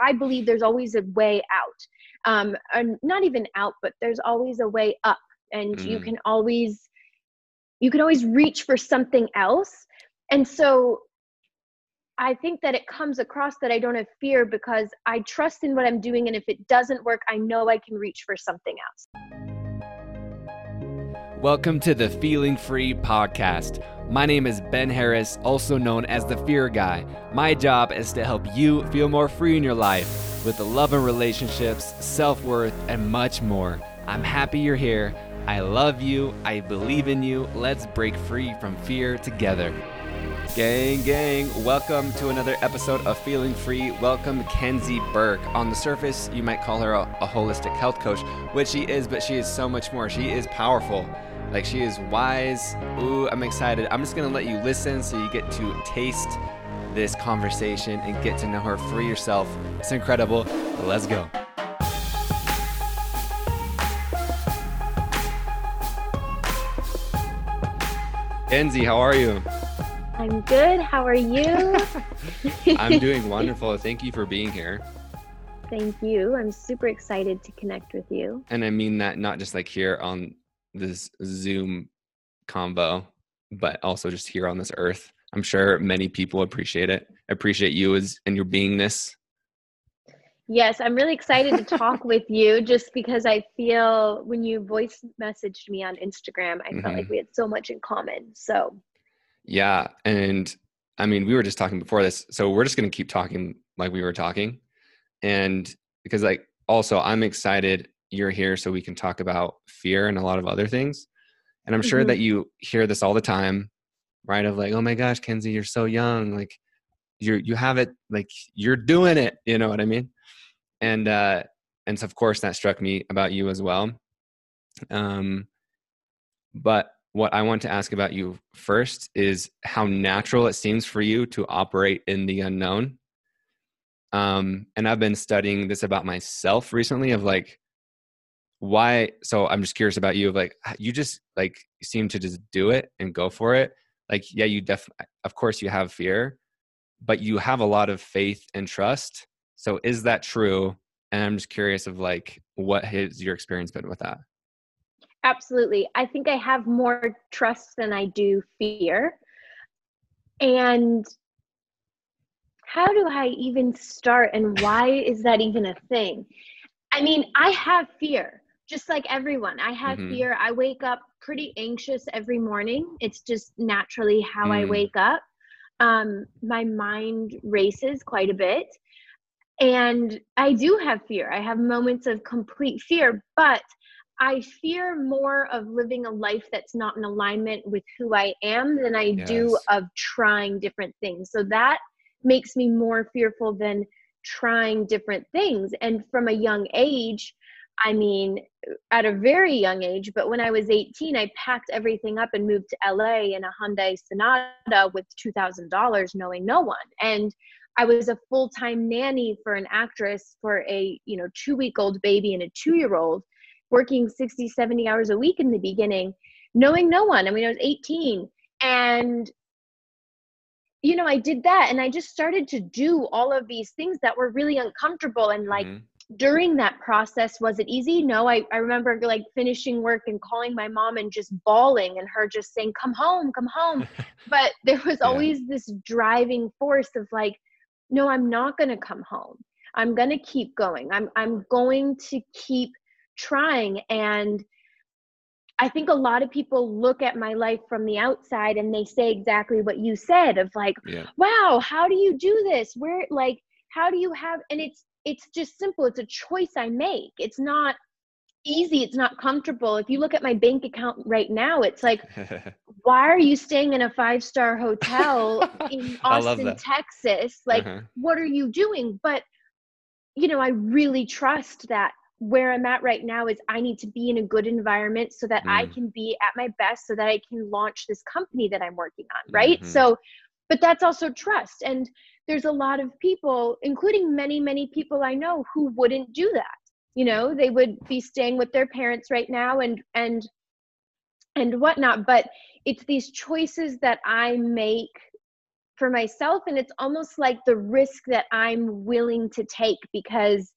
I believe there's always a way out. Um, and not even out, but there's always a way up. And mm. you can always you can always reach for something else. And so I think that it comes across that I don't have fear because I trust in what I'm doing. And if it doesn't work, I know I can reach for something else. Welcome to the Feeling Free podcast. My name is Ben Harris, also known as the Fear Guy. My job is to help you feel more free in your life with the love and relationships, self worth, and much more. I'm happy you're here. I love you. I believe in you. Let's break free from fear together. Gang, gang, welcome to another episode of Feeling Free. Welcome, Kenzie Burke. On the surface, you might call her a, a holistic health coach, which she is, but she is so much more. She is powerful. Like she is wise. Ooh, I'm excited. I'm just gonna let you listen so you get to taste this conversation and get to know her for yourself. It's incredible. Let's go. Kenzie, how are you? I'm good. How are you? I'm doing wonderful. Thank you for being here. Thank you. I'm super excited to connect with you. And I mean that not just like here on this Zoom combo, but also just here on this earth. I'm sure many people appreciate it. Appreciate you as and your beingness. Yes, I'm really excited to talk with you just because I feel when you voice messaged me on Instagram, I mm-hmm. felt like mm-hmm. we had so much in common. So, yeah. And I mean, we were just talking before this. So, we're just going to keep talking like we were talking. And because, like, also, I'm excited you're here so we can talk about fear and a lot of other things. And I'm mm-hmm. sure that you hear this all the time, right? Of like, oh my gosh, Kenzie, you're so young. Like you're you have it like you're doing it. You know what I mean? And uh and so of course that struck me about you as well. Um but what I want to ask about you first is how natural it seems for you to operate in the unknown. Um, and I've been studying this about myself recently of like, why so i'm just curious about you like you just like seem to just do it and go for it like yeah you def of course you have fear but you have a lot of faith and trust so is that true? And i'm just curious of like what has your experience been with that? Absolutely i think i have more trust than i do fear and how do i even start and why is that even a thing? I mean i have fear just like everyone i have mm-hmm. fear. I wake up pretty anxious every morning. It's just naturally how mm. i wake up. Um, my mind races quite a bit. And i do have fear. I have moments of complete fear but i fear more of living a life that's not in alignment with who i am than i yes. do of trying different things. So that makes me more fearful than trying different things. And from a young age I mean, at a very young age, but when I was 18, I packed everything up and moved to LA in a Hyundai Sonata with $2,000, knowing no one. And I was a full-time nanny for an actress for a, you know, two-week-old baby and a two-year-old, working 60, 70 hours a week in the beginning, knowing no one. I mean, I was 18. And you know, I did that and I just started to do all of these things that were really uncomfortable and like mm-hmm during that process was it easy no I, I remember like finishing work and calling my mom and just bawling and her just saying come home come home but there was yeah. always this driving force of like no i'm not going to come home i'm going to keep going i'm i'm going to keep trying and I think a lot of people look at my life from the outside and they say exactly what you said of like, yeah. wow, how do you do this? Where like how do you have and it's it's just simple. It's a choice i make. It's not easy. It's not comfortable. If you look at my bank account right now it's like why are you staying in a five star hotel in austin texas? Like uh-huh. what are you doing? But you know i really trust that where i'm at right now is i need to be in a good environment so that mm. i can be at my best so that i can launch this company that i'm working on right? Mm-hmm. so but that's also trust. And there's a lot of people, including many, many people I know who wouldn't do that. You know, they would be staying with their parents right now and and and whatnot. But it's these choices that I make for myself and it's almost like the risk that i'm willing to take because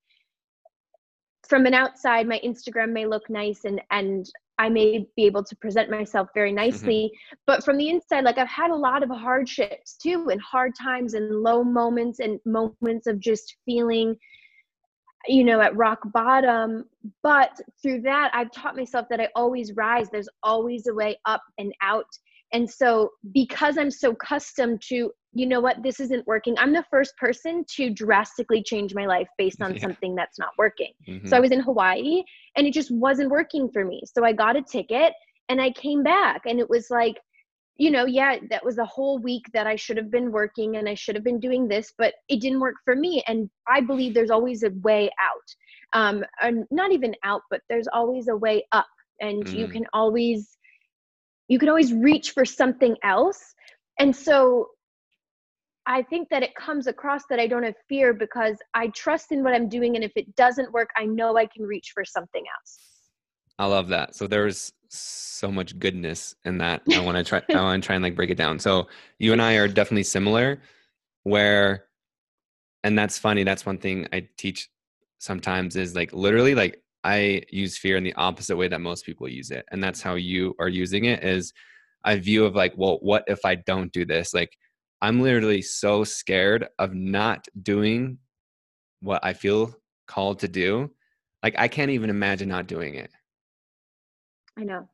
from an outside my instagram may look nice and and i may be able to present myself very mm-hmm. nicely mm-hmm. but from the inside like i've had a lot of hardships too and hard times and low moments and moments of just feeling you know at rock bottom but through that i've taught myself that i always rise there's always a way up and out and so, because I'm so accustomed to, you know what, this isn't working, I'm the first person to drastically change my life based on yeah. something that's not working. Mm-hmm. So, I was in Hawaii and it just wasn't working for me. So, I got a ticket and I came back, and it was like, you know, yeah, that was a whole week that I should have been working and I should have been doing this, but it didn't work for me. And I believe there's always a way out. Um, and not even out, but there's always a way up. And mm. you can always you can always reach for something else. And so i think that it comes across that i don't have fear because i trust in what i'm doing and if it doesn't work i know i can reach for something else. I love that. So there's so much goodness in that. I want to try i want to try and like break it down. So you and i are definitely similar where and that's funny that's one thing i teach sometimes is like literally like I use fear in the opposite way that most people use it. And that's how you are using it is a view of like, well, what if I don't do this? Like I'm literally so scared of not doing what I feel called to do. Like I can't even imagine not doing it. I know.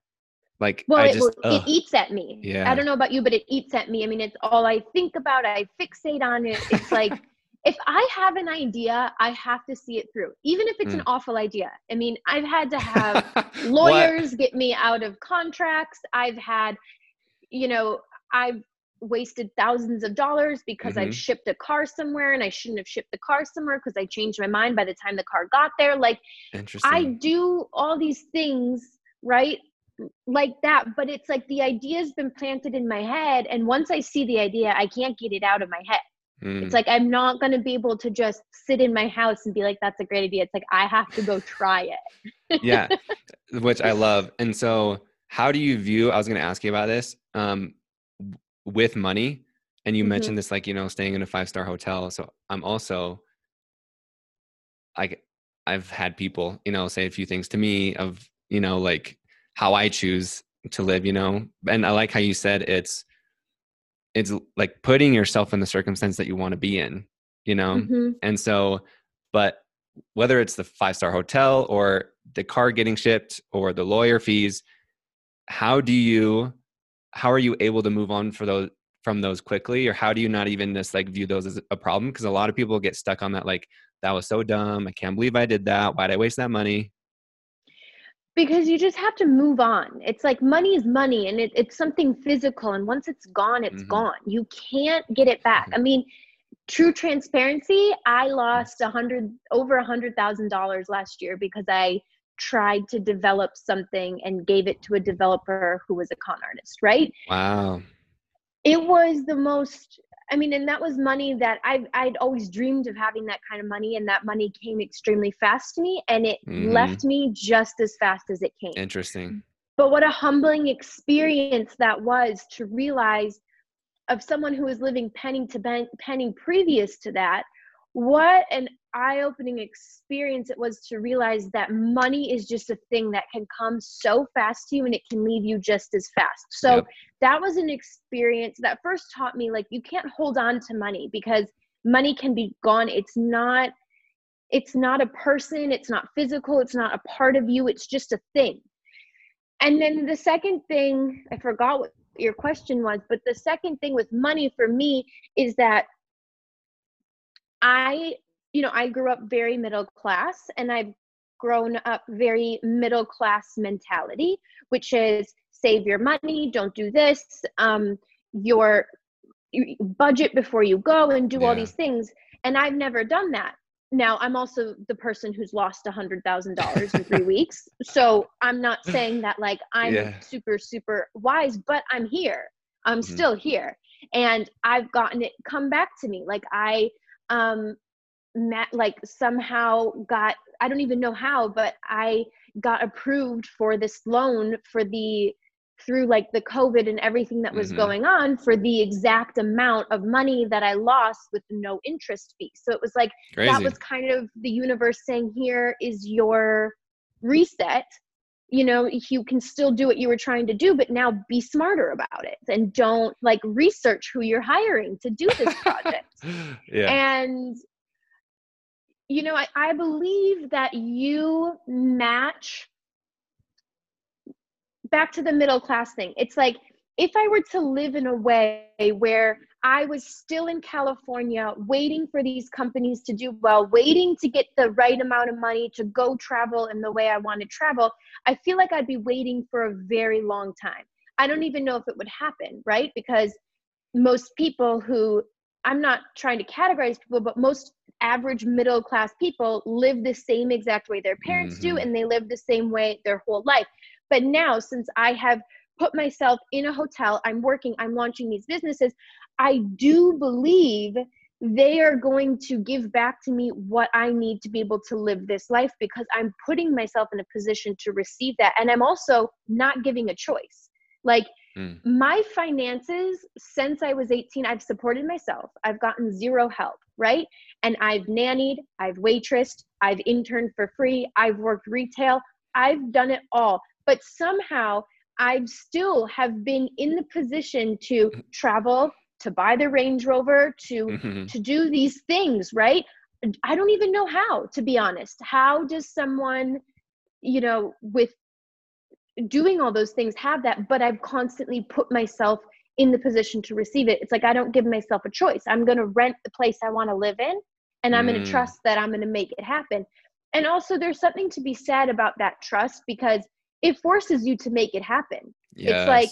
Like well, I it, just, it eats at me. Yeah. I don't know about you, but it eats at me. I mean, it's all I think about. I fixate on it. It's like if I have an idea, I have to see it through, even if it's mm. an awful idea. I mean, I've had to have lawyers get me out of contracts. I've had, you know, I've wasted thousands of dollars because mm-hmm. I've shipped a car somewhere and I shouldn't have shipped the car somewhere because I changed my mind by the time the car got there. Like, I do all these things, right? Like that, but it's like the idea's been planted in my head. And once I see the idea, I can't get it out of my head. Mm. It's like I'm not going to be able to just sit in my house and be like, that's a great idea. It's like I have to go try it. yeah, which I love. And so, how do you view? I was going to ask you about this um, with money. And you mm-hmm. mentioned this, like, you know, staying in a five star hotel. So, I'm also like, I've had people, you know, say a few things to me of, you know, like how I choose to live, you know. And I like how you said it's, it's like putting yourself in the circumstance that you want to be in you know? Mm-hmm. and so but whether it's the five star hotel or the car getting shipped or the lawyer fees how do you how are you able to move on for those from those quickly? Or how do you not even just like view those as a problem? Because a lot of people get stuck on that like that was so dumb. I can't believe i did that. Why'd i waste that money because you just have to move on. It's like money is money and it, it's something physical and once it's gone it's mm-hmm. gone. You can't get it back. Mm-hmm. i mean true transparency i lost a hundred over a hundred thousand dollars last year because i tried to develop something and gave it to a developer who was a con artist right? Wow. It was the most I mean, and that was money that I I'd always dreamed of having that kind of money, and that money came extremely fast to me, and it mm-hmm. left me just as fast as it came. Interesting. But what a humbling experience that was to realize of someone who was living penny to penny previous to that. What an eye opening experience it was to realize that money is just a thing that can come so fast to you and it can leave you just as fast. So yep. that was an experience that first taught me like you can't hold on to money because money can be gone. It's not it's not a person, it's not physical, it's not a part of you, it's just a thing. And then the second thing, I forgot what your question was, but the second thing with money for me is that I you know, I grew up very middle class and I've grown up very middle class mentality, which is save your money, don't do this, um, your, budget before you go and do yeah. all these things. And I've never done that. Now I'm also the person who's lost a hundred thousand dollars in three weeks. So I'm not saying that like I'm yeah. super, super wise, but I'm here. I'm mm-hmm. still here. And I've gotten it come back to me. Like I um met like somehow got i don't even know how but i got approved for this loan for the through like the COVID and everything that was Mhm. going on for the exact amount of money that I lost with no interest fee. So it was like Crazy. that was kind of the universe saying, here is your reset. You know, you can still do what you were trying to do, but now be smarter about it and don't like research who you're hiring to do this project. yeah. And you know, I, I believe that you match back to the middle class thing. It's like if I were to live in a way where I was still in California waiting for these companies to do well, waiting to get the right amount of money to go travel in the way I want to travel, I feel like I'd be waiting for a very long time. I don't even know if it would happen, right? Because most people who I'm not trying to categorize people, but most average middle class people live the same exact way their parents do, Mhm. and they live the same way their whole life. But now, since I have put myself in a hotel, I'm working, I'm launching these businesses, I do believe they are going to give back to me what I need to be able to live this life because I'm putting myself in a position to receive that. And I'm also not giving a choice. Like, Mm. my finances since I was 18, I've supported myself. I've gotten zero help, right? And I've nannied, I've waitressed, I've interned for free, I've worked retail, I've done it all. But somehow I've still have been in the position to travel, to buy the Range Rover, to Mhm. to do these things, right? I don't even know how, to be honest. How does someone, you know, with doing all those things have that? But I've constantly put myself in the position to receive it. It's like I don't give myself a choice. I'm going to rent the place I want to live in, and I'm going Mm. to trust that I'm going to make it happen. And also, there's something to be said about that trust because it forces you to make it happen Yes. it's like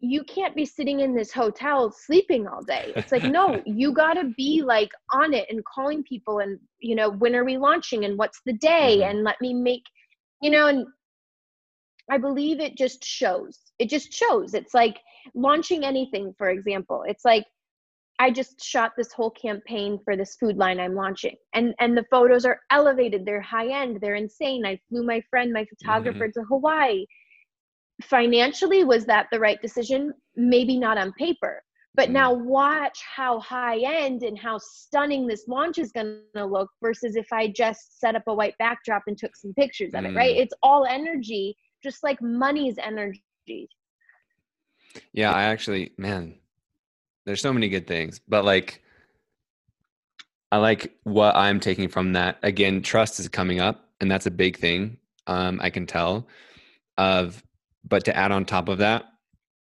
you can't be sitting in this hotel sleeping all day it's like no you got to be like on it and calling people and you know when are we launching and what's the day Mhm. and let me make you know and i believe it just shows. It just shows. It's like launching anything for example. It's like i just shot this whole campaign for this food line i'm launching. And and the photos are elevated. They're high end. They're insane. I flew my friend my photographer to hawaii. Financially was that the right decision? Maybe not on paper. But Mm. now watch how high end and how stunning this launch is going to look versus if i just set up a white backdrop and took some pictures of it right? Mm. it's all energy just like money's energy Yeah, I actually, man, there's so many good things, but like, I like what I'm taking from that. Again, trust is coming up, and that's a big thing. Um, I can tell. Of, but to add on top of that,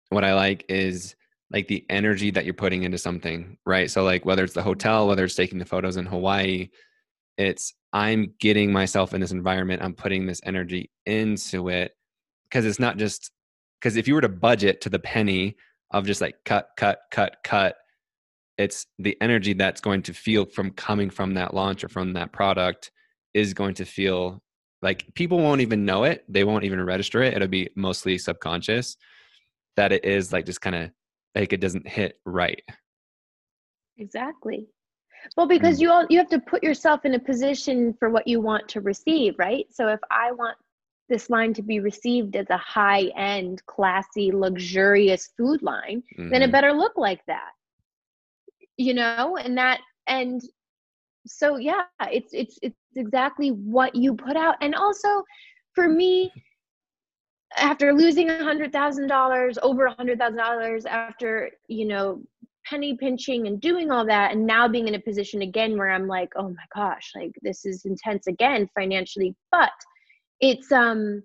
what I like is like the energy that you're putting into something, right? So like whether it's the hotel, whether it's taking the photos in Hawaii, it's I'm getting myself in this environment. I'm putting this energy into it because it's not just because if you were to budget to the penny of just like cut cut cut cut it's the energy that's going to feel from coming from that launch or from that product is going to feel like people won't even know it they won't even register it it'll be mostly subconscious that it is like just kind of like it doesn't hit right. Exactly. Well because Mm. you all you have to put yourself in a position for what you want to receive right? So if i want this line to be received as a high end classy luxurious food line then it Mhm. better look like that. You know and that and so yeah it's it's it's exactly what you put out. And also for me after losing a hundred thousand dollars over a hundred thousand dollars after you know penny pinching and doing all that and now being in a position again where i'm like oh my gosh like this is intense again financially. But it's um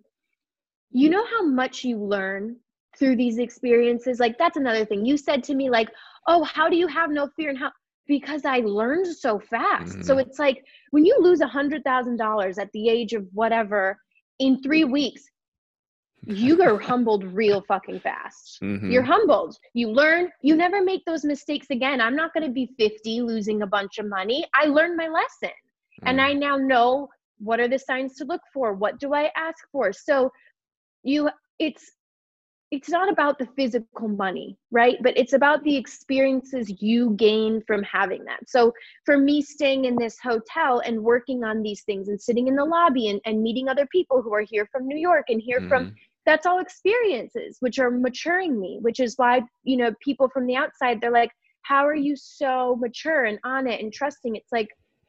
you know how much you learn through these experiences? Like that's another thing. You said to me like oh how do you have no fear and how because i learned so fast. So Mhm. it's like when you lose a hundred thousand dollars at the age of whatever in three weeks you are humbled real fucking fast. Mhm. you're humbled. You learn. You never make those mistakes again. I'm not going to be 50 losing a bunch of money. I learned my lesson. And Mm. I now know what are the signs to look for. What do I ask for? So you, it's it's not about the physical money, right? But it's about the experiences you gain from having that. So for me, staying in this hotel and working on these things and sitting in the lobby and, and meeting other people who are here from New York and here mm-hmm. from that's all experiences which are maturing me, which is why, you know, people from the outside, they're like, How are you so mature and on it and trusting? It's like,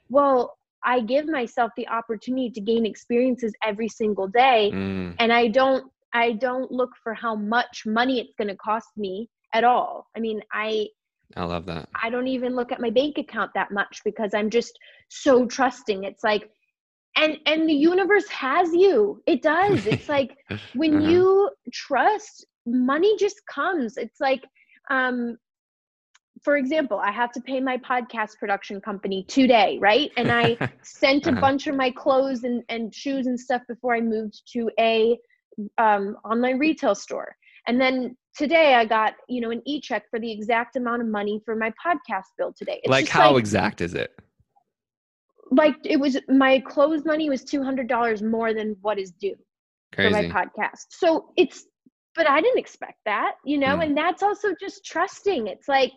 well, I give myself the opportunity to gain experiences every single day. Mm. And I don't I don't look for how much money it's going to cost me at all. I mean, I I love that. I don't even look at my bank account that much because I'm just so trusting. It's like and and the universe has you. It does. It's like when uh-huh. you trust, money just comes. It's like um for example, I have to pay my podcast production company today, right? And I sent a uh-huh. bunch of my clothes and, and shoes and stuff before I moved to a um, online retail store. And then today I got, you know, an e-check for the exact amount of money for my podcast bill today. It's like how like, exact is it? Like it was my clothes money was $200 more than what is due Crazy. for my podcast. So it's but I didn't expect that, you know, mm. and that's also just trusting. It's like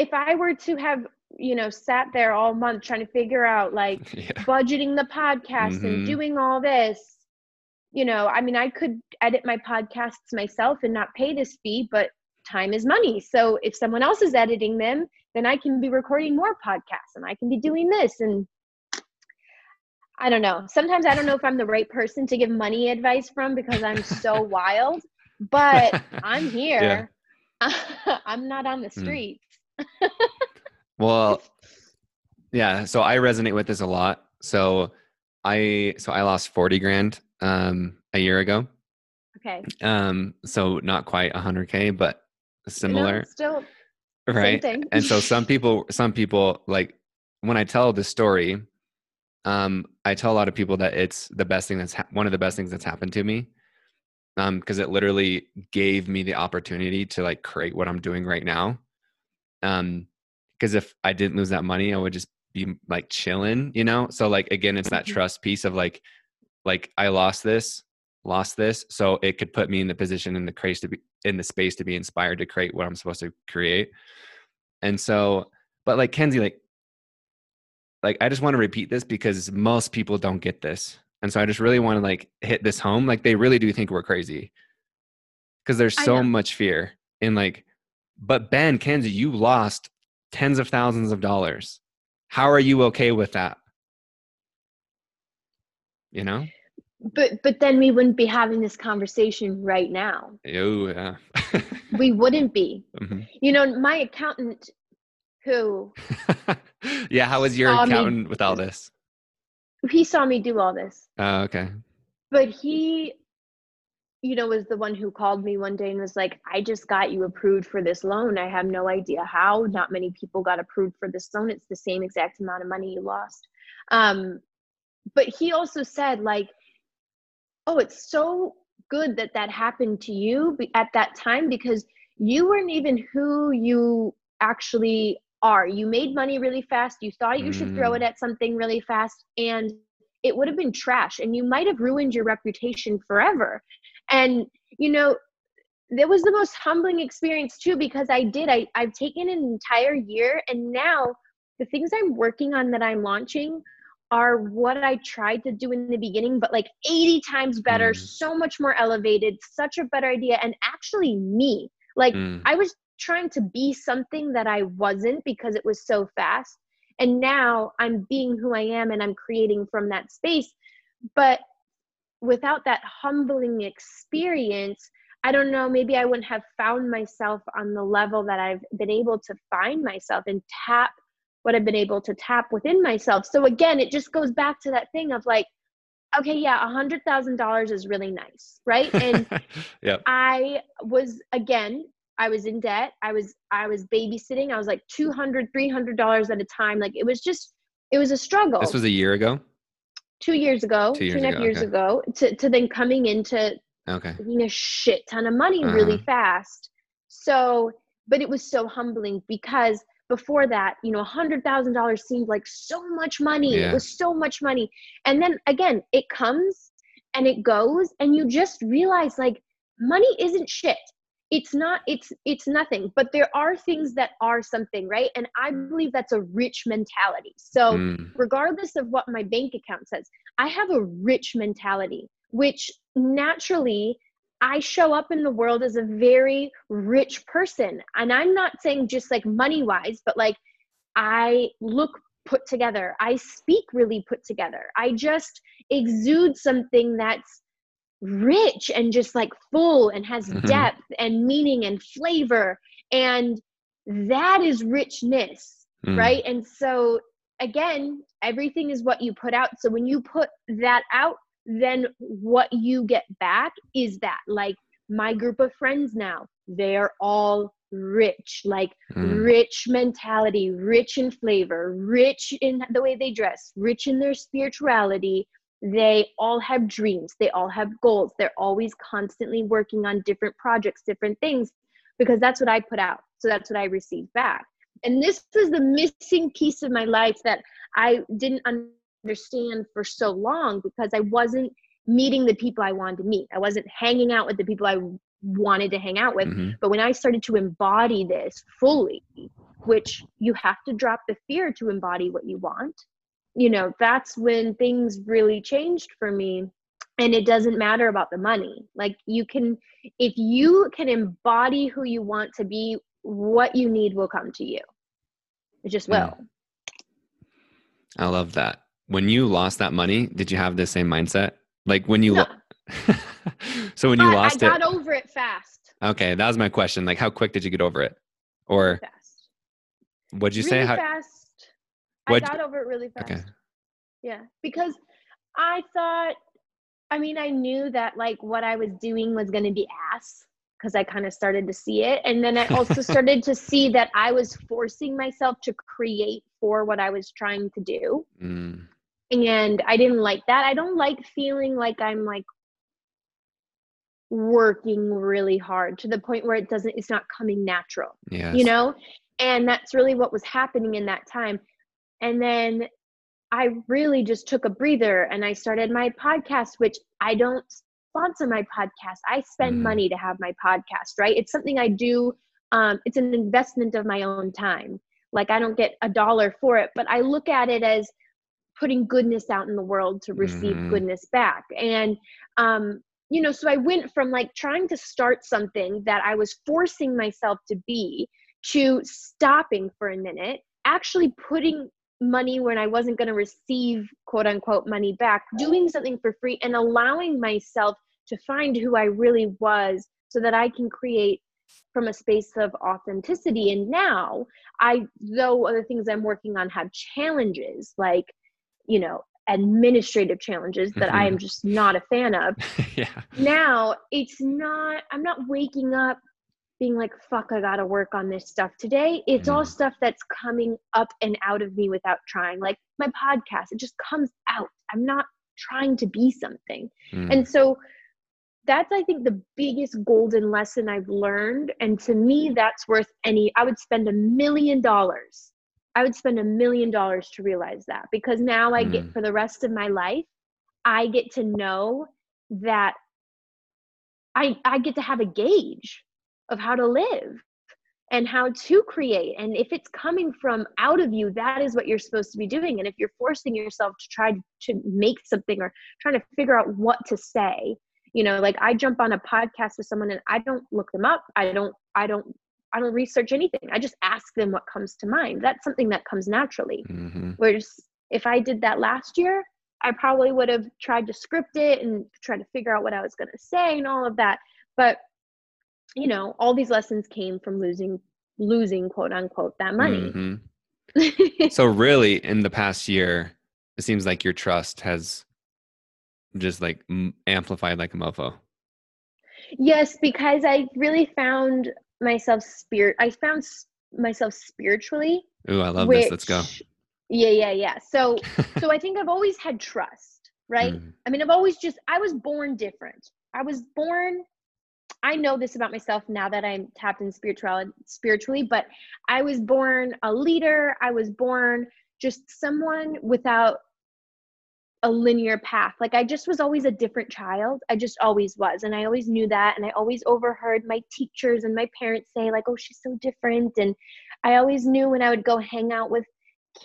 if I were to have, you know, sat there all month trying to figure out like yeah. budgeting the podcast mm-hmm. and doing all this, you know, I mean, I could edit my podcasts myself and not pay this fee, but time is money. So if someone else is editing them, then I can be recording more podcasts and I can be doing this. And I don't know. Sometimes I don't know if I'm the right person to give money advice from because I'm so wild, but I'm here. Yeah. I'm not on the hmm. well, yeah. So I resonate with this a lot. So I so I lost 40 grand um, a year ago. Okay. Um, so not quite 100k, but similar. You know, still right. and so some people, some people like when I tell this story, um, I tell a lot of people that it's the best thing that's ha- one of the best things that's happened to me. Um, because it literally gave me the opportunity to like create what I'm doing right now. Um, because if I didn't lose that money, I would just be like chilling, you know? So like again, it's that mm-hmm. trust piece of like like I lost this, lost this, so it could put me in the position in the craze to be in the space to be inspired to create what I'm supposed to create. And so, but like Kenzie, like, like I just want to repeat this because most people don't get this, and so I just really want to like hit this home. Like they really do think we're crazy because there's so much fear in like. But Ben, Kenzie, you lost tens of thousands of dollars. How are you okay with that? you know? But but then we wouldn't be having this conversation right now. Oh yeah. We wouldn't be. Mm-hmm. you know my accountant who yeah how was your accountant me, with all this? He saw me do all this. Oh okay. But he you know was the one who called me one day and was like i just got you approved for this loan. I have no idea how. Not many people got approved for this loan. It's the same exact amount of money you lost. Um but he also said like oh it's so good that that happened to you at that time because you weren't even who you actually are. You made money really fast. You thought you mm. should throw it mm. at something really fast and it would have been trash and you might have ruined your reputation forever and you know that was the most humbling experience too because i did I, i've taken an entire year and now the things i'm working on that i'm launching are what I tried to do in the beginning, but like 80 times better, mm. so much more elevated, such a better idea, and actually me. Like mm. I was trying to be something that I wasn't because it was so fast. And now I'm being who I am and I'm creating from that space. But without that humbling experience, I don't know, maybe I wouldn't have found myself on the level that I've been able to find myself and tap what I've been able to tap within myself. So again, it just goes back to that thing of like, okay, yeah, a hundred thousand dollars is really nice, right? And yep. I was again, I was in debt. I was I was babysitting. I was like 200 300 dollars at a time. Like it was just it was a struggle. This was a year ago. Two years ago, two, years two and a half ago, years okay. ago, to to then coming into okay, making a shit ton of money uh-huh. really fast. So, but it was so humbling because before that, you know, a $100,000 seemed like so much money. Yeah. It was so much money. And then again, it comes and it goes, and you just realize, like, money isn't shit it's not it's it's nothing but there are things that are something right? And i believe that's a rich mentality. So mm. regardless of what my bank account says i have a rich mentality which naturally i show up in the world as a very rich person. And i'm not saying just like money wise but like i look put together. I speak really put together. I just exude something that's rich and just like full and has mm-hmm. depth and meaning and flavor and that is richness mm. right and so again everything is what you put out so when you put that out then what you get back is that like my group of friends now they are all rich like mm. rich mentality rich in flavor rich in the way they dress rich in their spirituality they all have dreams. They all have goals. They're always constantly working on different projects different things because that's what i put out. So that's what i received back. And this was the missing piece of my life that i didn't understand for so long because i wasn't meeting the people i wanted to meet. I wasn't hanging out with the people i wanted to hang out with. Mm-hmm. but when i started to embody this fully which you have to drop the fear to embody what you want you know that's when things really changed for me. And it doesn't matter about the money. Like you can if you can embody who you want to be what you need will come to you. It just will. I love that. When you lost that money did you have the same mindset? Like when you no. lo- so when but you lost it i got it, over it fast. Okay that was my question. Like how quick did you get over it? Or fast. what'd you really say how fast I got over it really fast. Okay. Yeah, because I thought, I mean, I knew that like what I was doing was going to be ass because I kind of started to see it. And then I also started to see that I was forcing myself to create for what I was trying to do. Mm. And I didn't like that. I don't like feeling like I'm like working really hard to the point where it doesn't, it's not coming natural, yes. you know? And that's really what was happening in that time. And then I really just took a breather and I started my podcast, which I don't sponsor my podcast. I spend mm. money to have my podcast, right? It's something I do. Um, it's an investment of my own time. Like I don't get a dollar for it, but I look at it as putting goodness out in the world to receive mm. goodness back. And, um, you know, so I went from like trying to start something that I was forcing myself to be to stopping for a minute, actually putting money when I wasn't going to receive quote unquote money back, doing something for free and allowing myself to find who I really was so that I can create from a space of authenticity. And now, I, though other things I'm working on have challenges like, you know, administrative challenges that mm-hmm. I am just not a fan of. yeah. Now, it's not, I'm not waking up being like, fuck, I gotta work on this stuff today. It's mm. all stuff that's coming up and out of me without trying. Like my podcast, it just comes out. I'm not trying to be something. Mm. And so that's, I think, the biggest golden lesson I've learned. And to me, that's worth any, I would spend a million dollars. I would spend a million dollars to realize that because now I mm. get for the rest of my life, I get to know that I, I get to have a gauge of how to live and how to create. And if it's coming from out of you, that is what you're supposed to be doing. And if you're forcing yourself to try to make something or trying to figure out what to say, you know, like I jump on a podcast with someone and I don't look them up. I don't, I don't, I don't research anything. I just ask them what comes to mind. That's something that comes naturally. Mm-hmm. Whereas if I did that last year, I probably would have tried to script it and try to figure out what I was going to say and all of that. But you know all these lessons came from losing losing quote unquote that money. Mm-hmm. so really in the past year it seems like your trust has just like amplified like a mofo. Yes because i really found myself spirit i found myself spiritually oh i love which, this. Let's go. yeah yeah yeah. So so i think i've always had trust right? Mm. i mean i've always just i was born different. I was born I know this about myself now that I'm tapped in spirituality spiritually, but I was born a leader. I was born just someone without a linear path. Like I just was always a different child. I just always was. And I always knew that. And I always overheard my teachers and my parents say, like, oh, she's so different. And I always knew when I would go hang out with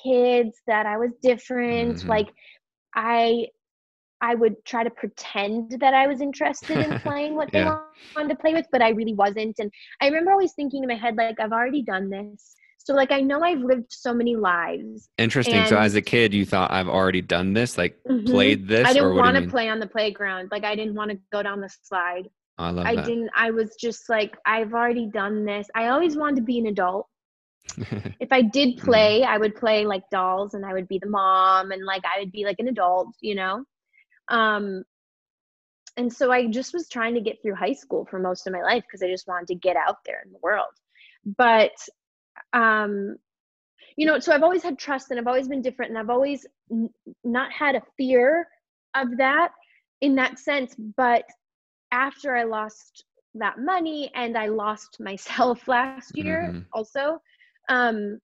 kids that I was different. Mm-hmm. Like I I would try to pretend that I was interested in playing what yeah. they wanted to play with, but I really wasn't. And I remember always thinking in my head, like, I've already done this. So like I know I've lived so many lives. Interesting. And, so as a kid, you thought I've already done this, like mm-hmm. played this. I didn't want to play on the playground. Like I didn't want to go down the slide. I love I that. didn't. I was just like I've already done this. I always wanted to be an adult. if I did mm-hmm. play, I would play like dolls, and I would be the mom, and like I would be like an adult, you know. Um, and so I just was trying to get through high school for most of my life because I just wanted to get out there in the world. But um you know so i've always had trust and i've always been different and i've always n- not had a fear of that in that sense but after i lost that money and i lost myself last year mm-hmm. also um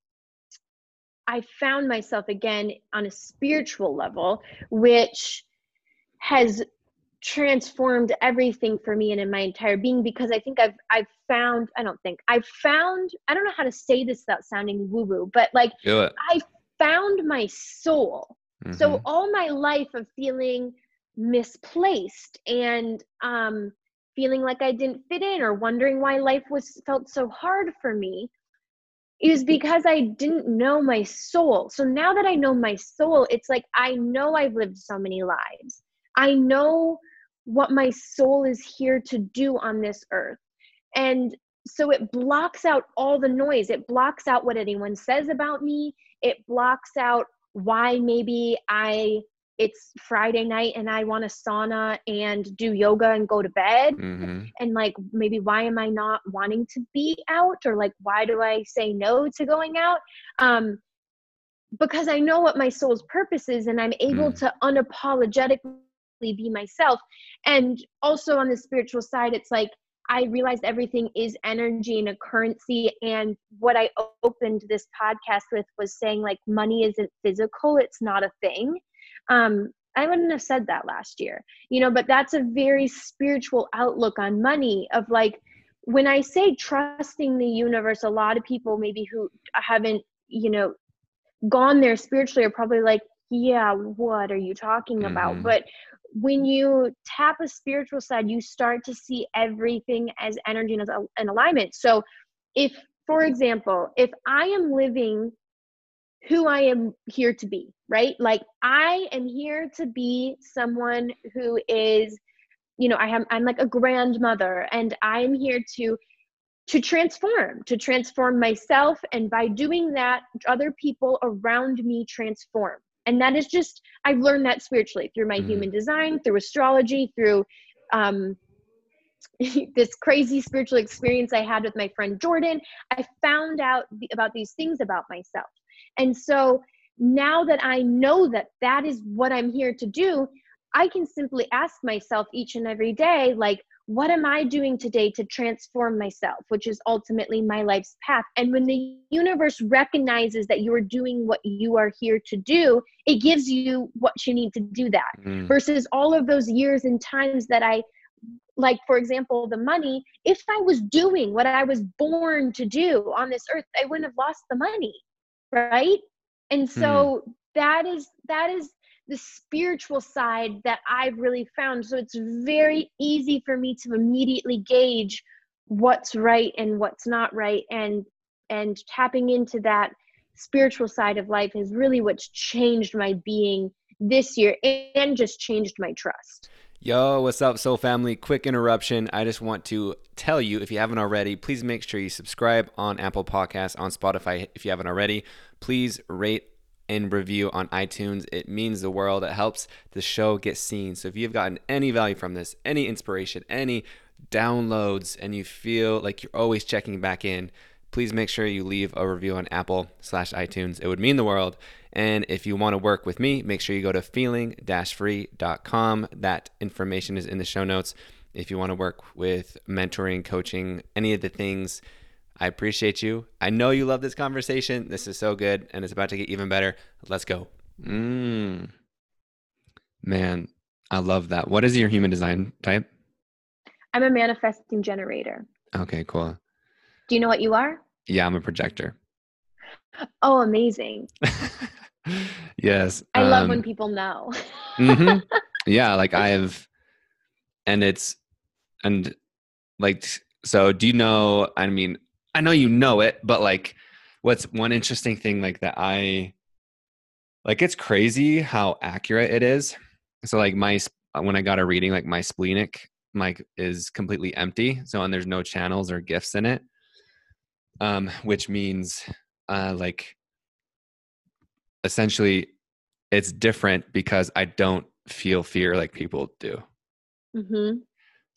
i found myself again on a spiritual level which has transformed everything for me and in my entire being because I think I've I've found I don't think I've found I don't know how to say this without sounding woo woo but like I found my soul. Mm-hmm. So all my life of feeling misplaced and um feeling like I didn't fit in or wondering why life was felt so hard for me is because I didn't know my soul. So now that I know my soul, it's like I know I've lived so many lives. I know what my soul is here to do on this earth. And so it blocks out all the noise. It blocks out what anyone says about me. It blocks out why maybe I it's Friday night and I want a sauna and do yoga and go to bed. Mm-hmm. And like maybe why am I not wanting to be out or like why do I say no to going out? Um because I know what my soul's purpose is and I'm able mm. to unapologetically be myself. And also on the spiritual side it's like i realized everything is energy and a currency. And what i opened this podcast with was saying like money isn't physical it's not a thing. Um i wouldn't have said that last year you know but that's a very spiritual outlook on money of like when i say trusting the universe a lot of people maybe who haven't you know gone there spiritually are probably like yeah what are you talking about? Mm-hmm. but when you tap a spiritual side, you start to see everything as energy and as an alignment. So, if, for example, if I am living who I am here to be, right? Like I am here to be someone who is, you know, I am I'm like a grandmother and I am here to to transform, to transform myself and by doing that other people around me transform and that is just i've learned that spiritually through my mm. human design through astrology through um, this crazy spiritual experience i had with my friend jordan i found out about these things about myself and so now that i know that that is what i'm here to do i can simply ask myself each and every day like what am I doing today to transform myself, which is ultimately my life's path? And when the universe recognizes that you are doing what you are here to do, it gives you what you need to do that. Mm. Versus all of those years and times that I, like, for example, the money, if I was doing what I was born to do on this earth, I wouldn't have lost the money. Right. And so mm. that is, that is the spiritual side that I've really found. So it's very easy for me to immediately gauge what's right and what's not right and and tapping into that spiritual side of life is really what's changed my being this year and just changed my trust. Yo, what's up, Soul Family? Quick interruption. I just want to tell you, if you haven't already, please make sure you subscribe on Apple Podcasts, on Spotify, if you haven't already. Please rate and review on iTunes. It means the world. It helps the show get seen. So if you've gotten any value from this, any inspiration, any downloads, and you feel like you're always checking back in, please make sure you leave a review on Apple slash iTunes. It would mean the world. And if you want to work with me, make sure you go to feeling-free.com. That information is in the show notes. If you want to work with mentoring, coaching, any of the things I appreciate you. I know you love this conversation. This is so good and it's about to get even better. Let's go. Mm. Man, I love that. What is your human design type? I'm a manifesting generator. Okay, cool. Do you know what you are? Yeah, I'm a projector. Oh, amazing. yes. I love um, when people know. mhm. Yeah, like I've, and it's, and like, so do you know? I mean, I know you know it, but like, what's one interesting thing like that I, like, it's crazy how accurate it is. So, like, my, when I got a reading, like, my splenic like is completely empty. So, and there's no channels or gifts in it, um, which means, uh, like, essentially, it's different because I don't feel fear like people do. hmm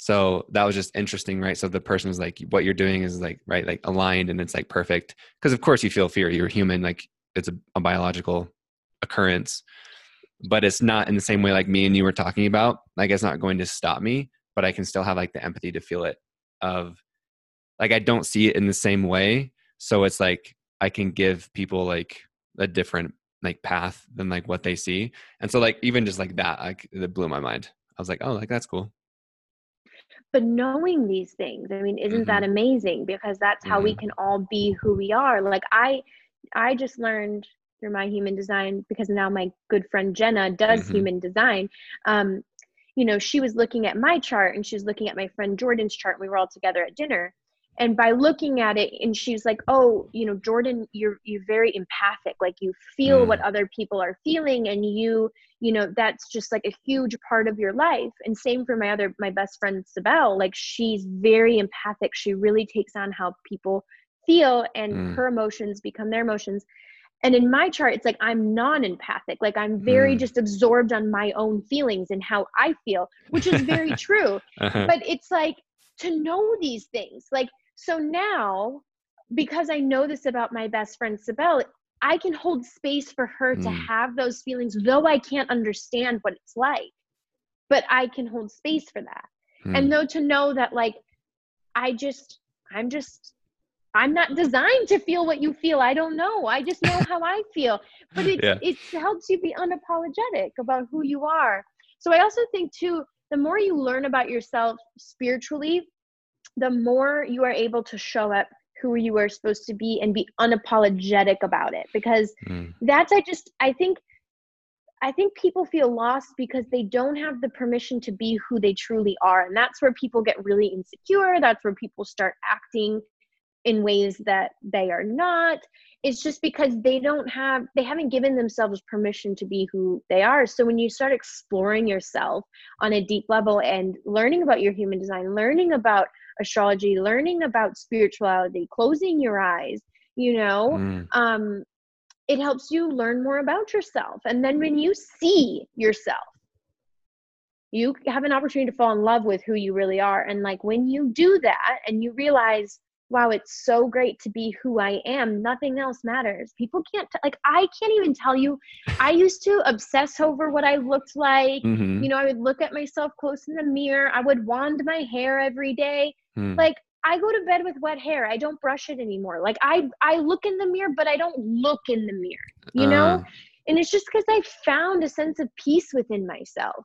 So that was just interesting, right? So the person was like, what you're doing is like, right, like aligned and it's like perfect. Because of course you feel fear. You're human, like it's a, a biological occurrence. But it's not in the same way like me and you were talking about. Like it's not going to stop me, but I can still have like the empathy to feel it of like I don't see it in the same way. So it's like I can give people like a different like path than like what they see. And so like even just like that, like it blew my mind. I was like, oh, like that's cool. But knowing these things, I mean, isn't that amazing? Because that's how we Mhm. can all be who we are. Like I, I just learned through my human design because now my good friend Jenna does Mhm. human design. Um, you know, she was looking at my chart and she was looking at my friend Jordan's chart. And we were all together at dinner. And by looking at it, and she's like, "Oh, you know, Jordan, you're you're very empathic. Like you feel what other people are feeling, and you, you know, that's just like a huge part of your life." And same for my other my best friend Sibel. Like she's very empathic. She really takes on how people feel, and Mm. her emotions become their emotions. And in my chart, it's like I'm non-empathic. Like I'm very Mm. just absorbed on my own feelings and how I feel, which is very true Uh-huh. but it's like to know these things like so now because i know this about my best friend Sibel, i can hold space for her to Mm. have those feelings though i can't understand what it's like but i can hold space for that Mm. and though to know that like i just i'm just i'm not designed to feel what you feel i don't know i just know how i feel but it Yeah. it helps you be unapologetic about who you are so i also think too the more you learn about yourself spiritually the more you are able to show up who you are supposed to be and be unapologetic about it. Because Mm. that's i just i think i think people feel lost because they don't have the permission to be who they truly are. And that's where people get really insecure. That's where people start acting in ways that they are not. It's just because they don't have they haven't given themselves permission to be who they are. So when you start exploring yourself on a deep level and learning about your human design learning about astrology learning about spirituality closing your eyes you know Mm. um it helps you learn more about yourself. And then when you see yourself you have an opportunity to fall in love with who you really are. And like when you do that and you realize wow it's so great to be who i am. Nothing else matters. People can't t- like i can't even tell you. I used to obsess over what i looked like. Mhm. you know i would look at myself close in the mirror. I would wand my hair every day. Mm. like i go to bed with wet hair. I don't brush it anymore. Like i i look in the mirror but i don't look in the mirror you know? Uh, and it's just because i found a sense of peace within myself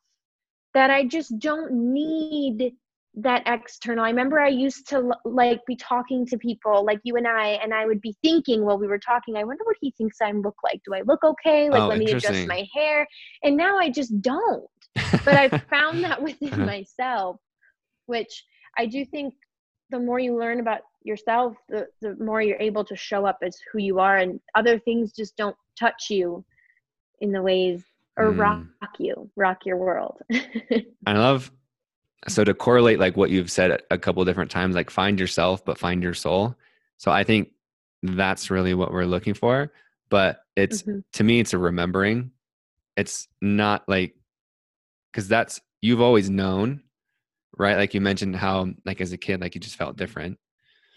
that i just don't need that external. I remember i used to like be talking to people like you and i and i would be thinking while we were talking i wonder what he thinks i look like. Do i look okay? Like Oh, let me adjust my hair. And now i just don't. But i found that within Uh-huh. myself which i do think the more you learn about yourself the, the more you're able to show up as who you are and other things just don't touch you in the ways or Mm. rock you rock your world. I love so to correlate like what you've said a couple different times, like find yourself, but find your soul. So I think that's really what we're looking for. But it's Mhm. to me, it's a remembering. It's not like because that's you've always known, right? Like you mentioned how like as a kid, like you just felt different.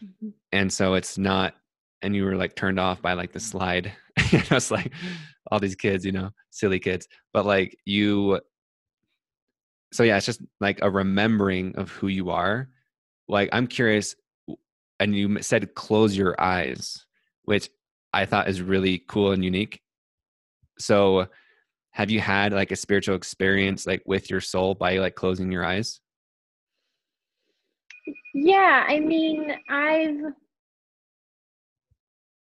Mhm. and so it's not and you were like turned off by like the slide you know it's like all these kids you know silly kids but like you so yeah it's just like a remembering of who you are like i'm curious and you said close your eyes which i thought is really cool and unique so have you had like a spiritual experience like with your soul by like closing your eyes? Yeah, I mean, I've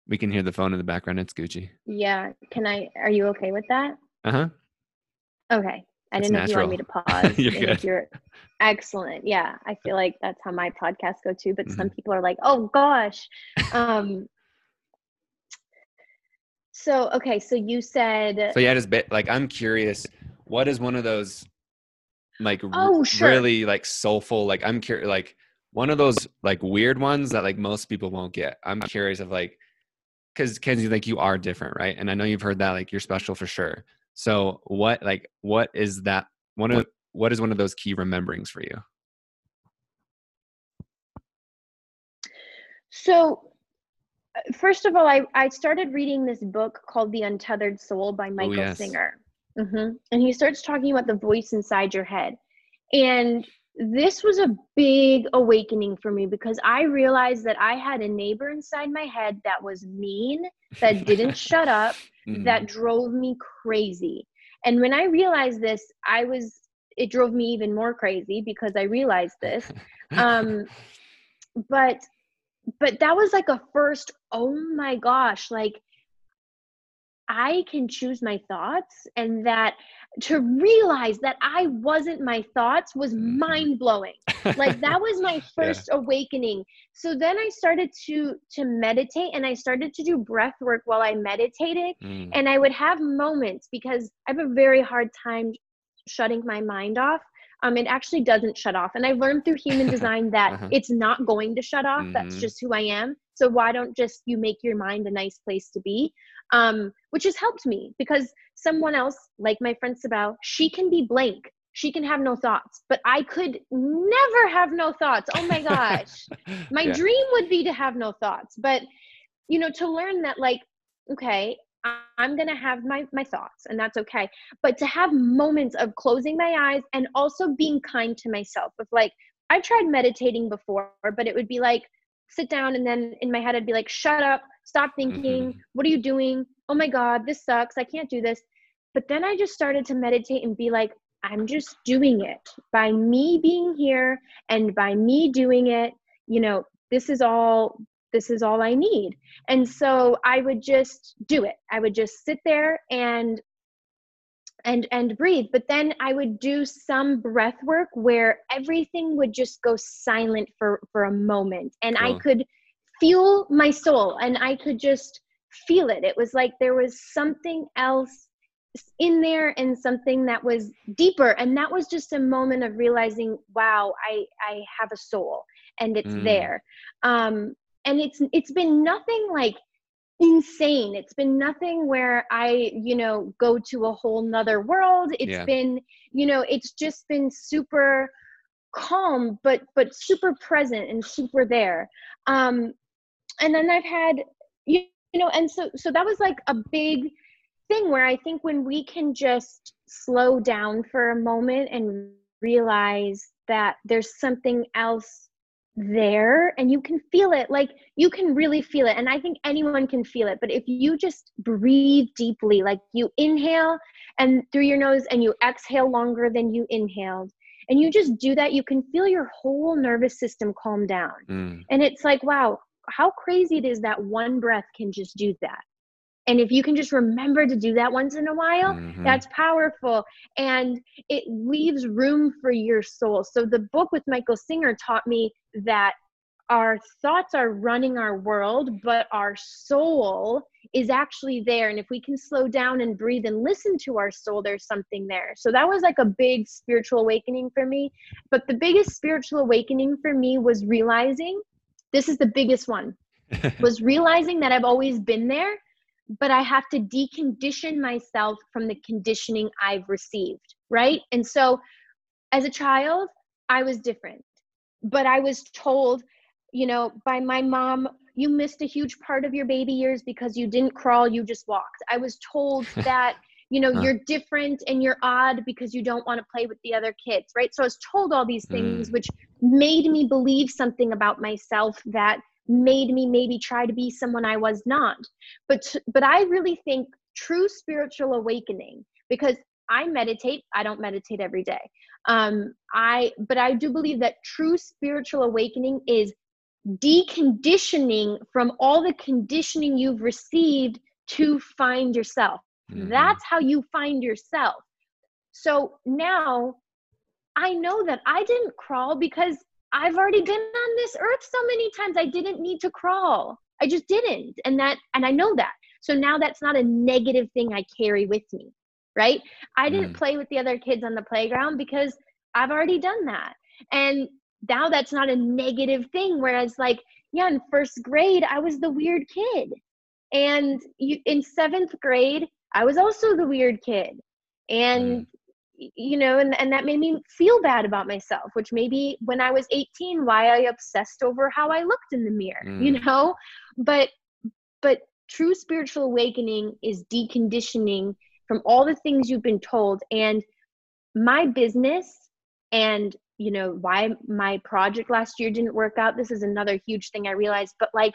We can hear the phone in the background. It's Gucci. yeah, can I are you okay with that? Uh-huh. Okay. I It's didn't know if you wanted me to pause. You're good. You're excellent. Yeah, I feel like that's how my podcasts go too. But some people are like, "Oh gosh." Um. So okay, so you said So yeah, just bit like I'm curious, what is one of those like r- Oh, sure. really like soulful like I'm curious like one of those like weird ones that like most people won't get. I'm curious of like because Kenzie, like you are different, right? And I know you've heard that like you're special for sure. So what like what is that one of what is one of those key rememberings for you? So, uh, first of all, I, I started reading this book called The Untethered Soul by Michael Oh, yes. Singer. hmm And he starts talking about the voice inside your head. And this was a big awakening for me because I realized that I had a neighbor inside my head that was mean, that didn't shut up, Mhm. that drove me crazy. And when I realized this, I was, it drove me even more crazy because I realized this um but but that was like a first oh my gosh like i can choose my thoughts and that to realize that i wasn't my thoughts was Mhm. mind blowing like that was my Yeah. first awakening so then i started to to meditate and i started to do breath work while i meditated Mm. and I would have moments because I have a very hard time shutting my mind off. Um, it actually doesn't shut off, and I learned through human design that Uh-huh. it's not going to shut off. That's Mhm. just who I am. So why don't just you make your mind a nice place to be? Um, which has helped me because someone else, like my friend Sabel, she can be blank. She can have no thoughts, but I could never have no thoughts. Oh my gosh my Yeah. dream would be to have no thoughts but you know to learn that like okay i'm gonna have my my thoughts and that's okay but to have moments of closing my eyes and also being kind to myself with like i tried meditating before but it would be like sit down and then in my head i'd be like shut up. Stop thinking. Mhm. what are you doing? Oh my god this sucks. I can't do this. But then i just started to meditate and be like i'm just doing it. By me being here and by me doing it you know this is all this is all i need. And so i would just do it. I would just sit there and and and breathe. But then i would do some breath work where everything would just go silent for for a moment. And i could feel my soul and i could just feel it. It was like there was something else in there and something that was deeper. And that was just a moment of realizing wow i i have a soul and it's Mm. there. Um and it's it's been nothing like insane. It's been nothing where i you know go to a whole nother world. It's Yeah. been you know it's just been super calm but but super present and super there. Um and then i've had you, you know and so so that was like a big thing where i think when we can just slow down for a moment and realize that there's something else there and you can feel it like you can really feel it and i think anyone can feel it but if you just breathe deeply like you inhale and through your nose and you exhale longer than you inhaled and you just do that you can feel your whole nervous system calm down Mm. and it's like wow how crazy it is that one breath can just do that and if you can just remember to do that once in a while Mhm. that's powerful. And it leaves room for your soul. So the book with michael singer taught me that our thoughts are running our world but our soul is actually there. And if we can slow down and breathe and listen to our soul there's something there. So that was like a big spiritual awakening for me. But the biggest spiritual awakening for me was realizing this is the biggest one was realizing that I've always been there, but I have to decondition myself from the conditioning I've received, right? And so as a child, I was different, but I was told, you know, by my mom, you missed a huge part of your baby years because you didn't crawl, you just walked. I was told that, you know, Huh. you're different and you're odd because you don't want to play with the other kids, right? So I was told all these things, Mm. which made me believe something about myself that made me maybe try to be someone I was not. But but I really think true spiritual awakening because I meditate. I don't meditate every day. Um, I, but I do believe that true spiritual awakening is deconditioning from all the conditioning you've received to find yourself. Mm-hmm. That's how you find yourself. So now I know that I didn't crawl because I've already been on this earth so many times. I didn't need to crawl. I just didn't. And that, and I know that. So now that's not a negative thing I carry with me, right? I didn't mm. play with the other kids on the playground because I've already done that. And now that's not a negative thing. Whereas, like, yeah, in first grade, I was the weird kid. And you, in seventh grade, I was also the weird kid. And mm you know and, and that made me feel bad about myself which maybe when i was 18 why i obsessed over how i looked in the mirror mm. you know but but true spiritual awakening is deconditioning from all the things you've been told and my business and you know why my project last year didn't work out this is another huge thing i realized but like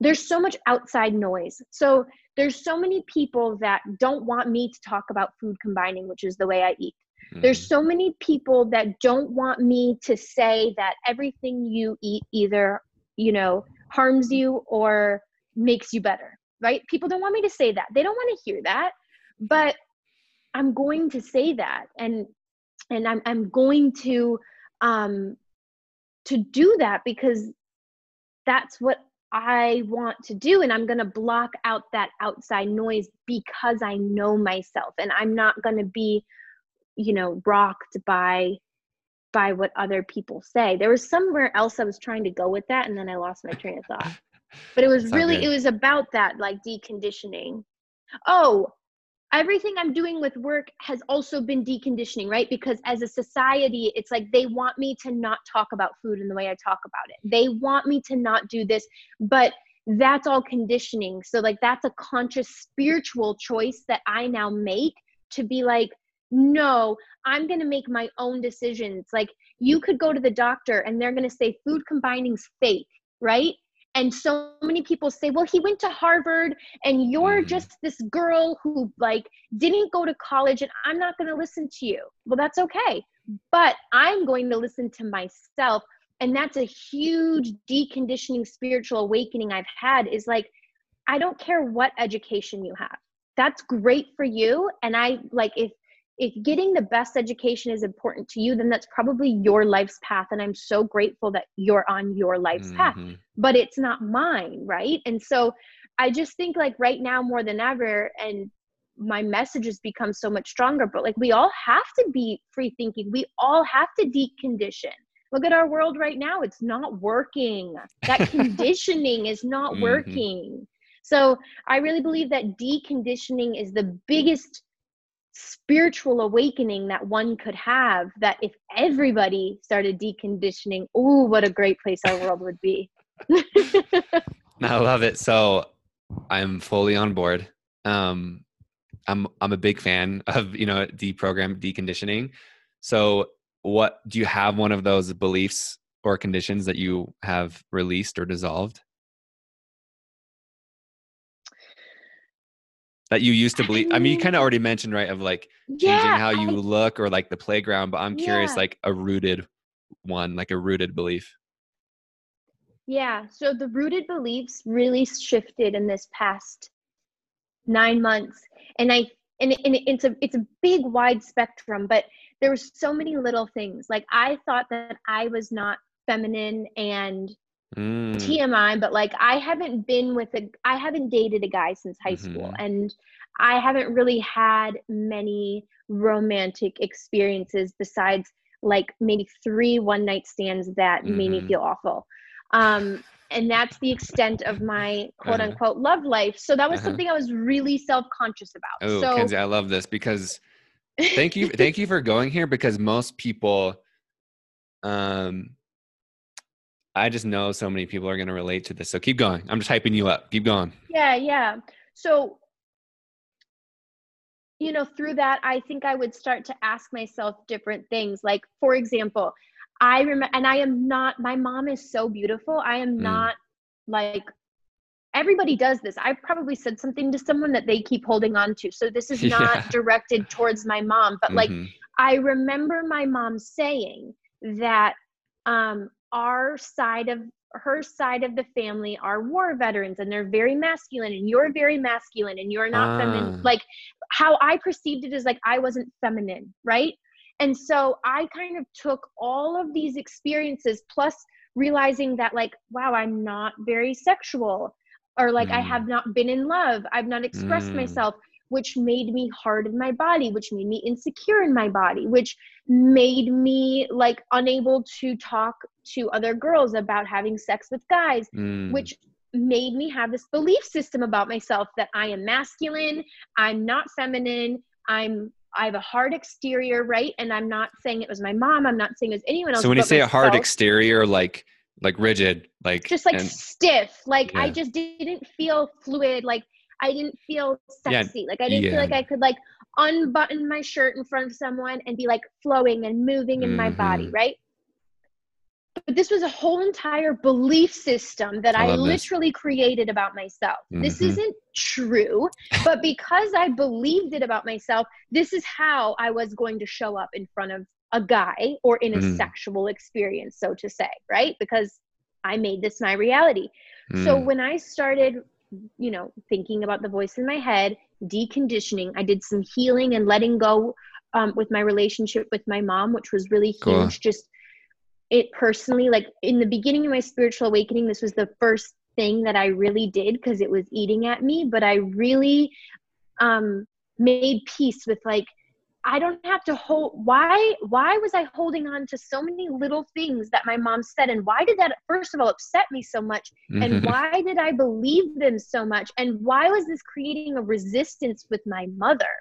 there's so much outside noise. So there's so many people that don't want me to talk about food combining which is the way i eat. Mm-hmm. there's so many people that don't want me to say that everything you eat either you know harms you or makes you better right? People don't want me to say that. They don't want to hear that but i'm going to say that and and i'm, I'm going to um to do that because that's what I want to do. And I'm going to block out that outside noise because I know myself and I'm not going to be, you know, rocked by by what other people say. There was somewhere else I was trying to go with that and then I lost my train of thought. But it was really it was about that like deconditioning. Oh, everything I'm doing with work has also been deconditioning, right? Because as a society, it's like they want me to not talk about food in the way I talk about it. They want me to not do this, but that's all conditioning. So, like, that's a conscious spiritual choice that I now make to be like, no, I'm going to make my own decisions. Like, you could go to the doctor and they're going to say food combining's fake, right? And so many people say well he went to harvard and you're mm. just this girl who like didn't go to college and i'm not going to listen to you well that's okay but i'm going to listen to myself and that's a huge deconditioning spiritual awakening i've had is like i don't care what education you have that's great for you and i like if if getting the best education is important to you, then that's probably your life's path. And I'm so grateful that you're on your life's mm-hmm. path, but it's not mine, right? And so I just think like right now more than ever, and my message has become so much stronger, but like we all have to be free thinking. We all have to decondition. Look at our world right now. It's not working. That conditioning is not mm-hmm. working. So I really believe that deconditioning is the biggest spiritual awakening that one could have that if everybody started deconditioning oh what a great place our world would be. I love it. So i'm fully on board. Um i'm i'm a big fan of you know deprogram deconditioning. So what do you have one of those beliefs or conditions that you have released or dissolved that you used to believe? I mean, you kind of already mentioned, right, of like changing how you I, look or like the playground, but I'm curious, yeah. like a rooted one, like a rooted belief. Yeah. So the rooted beliefs really shifted in this past nine months. And I, and, and it's a, it's a big wide spectrum, but there were so many little things. Like I thought that I was not feminine and mm. TMI, but like I haven't been with a, I haven't dated a guy since high mm-hmm. school, and I haven't really had many romantic experiences besides like maybe three one night stands that mm-hmm. made me mm-hmm. feel awful. Um, and that's the extent of my quote uh-huh. unquote love life. So that was uh-huh. something I was really self conscious about. Oh, so, Kenzie, I love this because thank you, thank you for going here because most people, um, I just know so many people are going to relate to this. So keep going. I'm just hyping you up. Keep going. Yeah, yeah. So, you know, through that, I think I would start to ask myself different things. Like, for example, I remember, and I am not, my mom is so beautiful. I am mm. not like, everybody does this. I've probably said something to someone that they keep holding on to. So this is not Yeah. directed towards my mom, but like Mhm. I remember my mom saying that um, our side of her side of the family are war veterans and they're very masculine and you're very masculine and you're not feminine Ah. like how i perceived it is like i wasn't feminine right and so i kind of took all of these experiences plus realizing that like wow i'm not very sexual or like i Mm. have not been in love i've not expressed Mm. myself which made me hard in my body which made me insecure in my body which made me like unable to talk to other girls about having sex with guys Mm. which made me have this belief system about myself that I am masculine, I'm not feminine, I'm I have a hard exterior, right? And I'm not saying it was my mom, I'm not saying it was anyone else. so when you say a hard exterior, like like rigid, like just like and- stiff, like I just didn't feel fluid, like I didn't feel Yeah, sexy, like I didn't yeah. feel like I could like unbutton my shirt in front of someone and be like flowing and moving in my body, right? But this was a whole entire belief system that I I, love this. literally created about myself. This Mhm. isn't true, but because I believed it about myself, this is how I was going to show up in front of a guy or in a Mm. sexual experience, so to say, right? Because I made this my reality. So Mm. when I started, you know, thinking about the voice in my head, deconditioning, I did some healing and letting go um, with my relationship with my mom, which was really huge. Cool. Just it personally, like in the beginning of my spiritual awakening, this was the first thing that I really did because it was eating at me. But I really um, made peace with like I don't have to hold why why was I holding on to so many little things that my mom said and why did that first of all upset me so much and Mhm. why did I believe them so much and why was this creating a resistance with my mother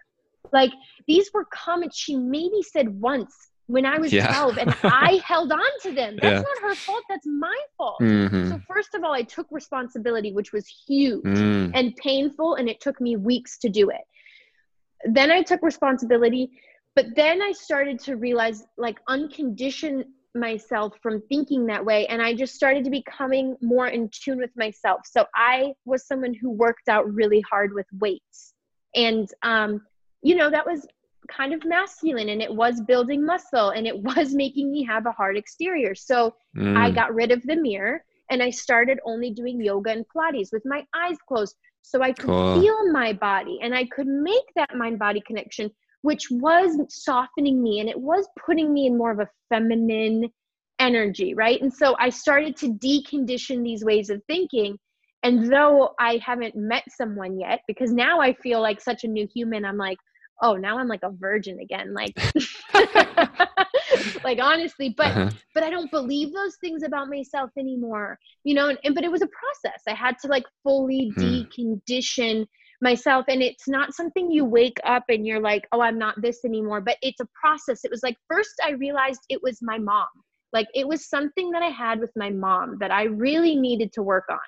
like these were comments she maybe said once when I was Yeah. 12 and I held on to them that's Yeah. not her fault that's my fault Mhm. so first of all I took responsibility which was huge Mm. and painful and it took me weeks to do it then i took responsibility but then i started to realize like uncondition myself from thinking that way and i just started to becoming more in tune with myself. So i was someone who worked out really hard with weights and um you know that was kind of masculine and it was building muscle and it was making me have a hard exterior. So I Mm. got rid of the mirror and I started only doing yoga and Pilates with my eyes closed so I could Cool. feel my body and I could make that mind body connection, which was softening me and it was putting me in more of a feminine energy, right? And so I started to decondition these ways of thinking. And though I haven't met someone yet, because now I feel like such a new human, I'm like, oh, now I'm like a virgin again. Like, like honestly, but Uh-huh. but I don't believe those things about myself anymore. You know, and, and but it was a process. I had to like fully Hmm. decondition myself and it's not something you wake up and you're like, "Oh, I'm not this anymore." But it's a process. It was like first I realized it was my mom. Like it was something that I had with my mom that I really needed to work on.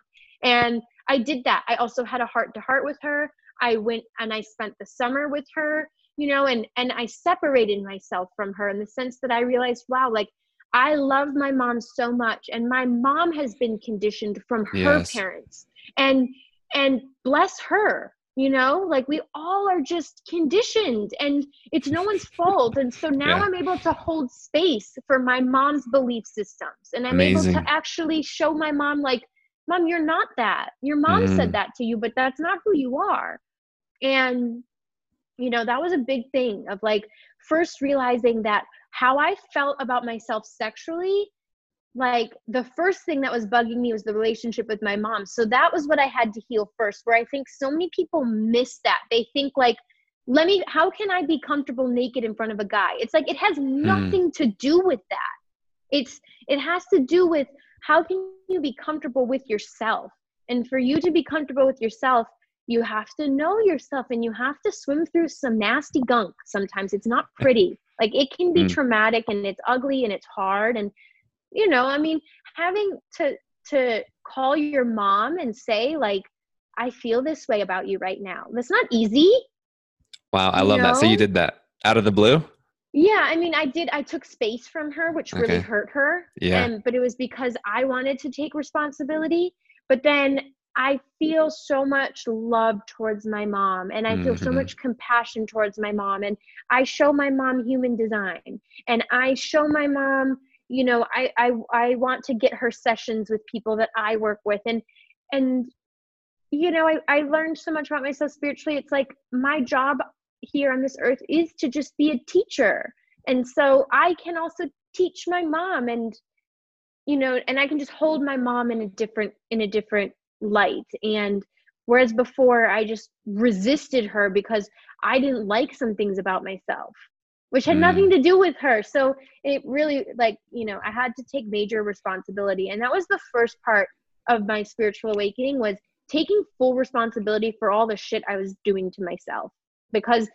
And I did that. I also had a heart to heart with her. I went and I spent the summer with her you know and and i separated myself from her in the sense that i realized wow like i love my mom so much and my mom has been conditioned from her Yes. parents and and bless her you know like we all are just conditioned and it's no one's fault and so now Yeah. i'm able to hold space for my mom's belief systems and i'm able to actually show my mom like mom you're not that your mom Mhm. said that to you but that's not who you are and you know that was a big thing of like first realizing that how i felt about myself sexually like the first thing that was bugging me was the relationship with my mom. So that was what i had to heal first where i think so many people miss that. They think like let me how can i be comfortable naked in front of a guy? It's like it has hmm. nothing to do with that. It's it has to do with how can you be comfortable with yourself? And for you to be comfortable with yourself you have to know yourself and you have to swim through some nasty gunk sometimes it's not pretty like it can be Mm. traumatic and it's ugly and it's hard and you know i mean having to to call your mom and say like i feel this way about you right now that's not easy Wow, I love that. So you did that out of the blue? yeah i mean i did i took space from her which really hurt her Yeah. and but it was because i wanted to take responsibility but then I feel so much love towards my mom and I feel Mhm. so much compassion towards my mom and I show my mom human design and I show my mom, you know, I I I want to get her sessions with people that I work with and and you know, I I learned so much about myself spiritually. It's like my job here on this earth is to just be a teacher. And so I can also teach my mom and you know, and I can just hold my mom in a different in a different light. And whereas before i just resisted her because i didn't like some things about myself which had Mm. nothing to do with her. So it really like you know i had to take major responsibility. And that was the first part of my spiritual awakening was taking full responsibility for all the shit i was doing to myself. Because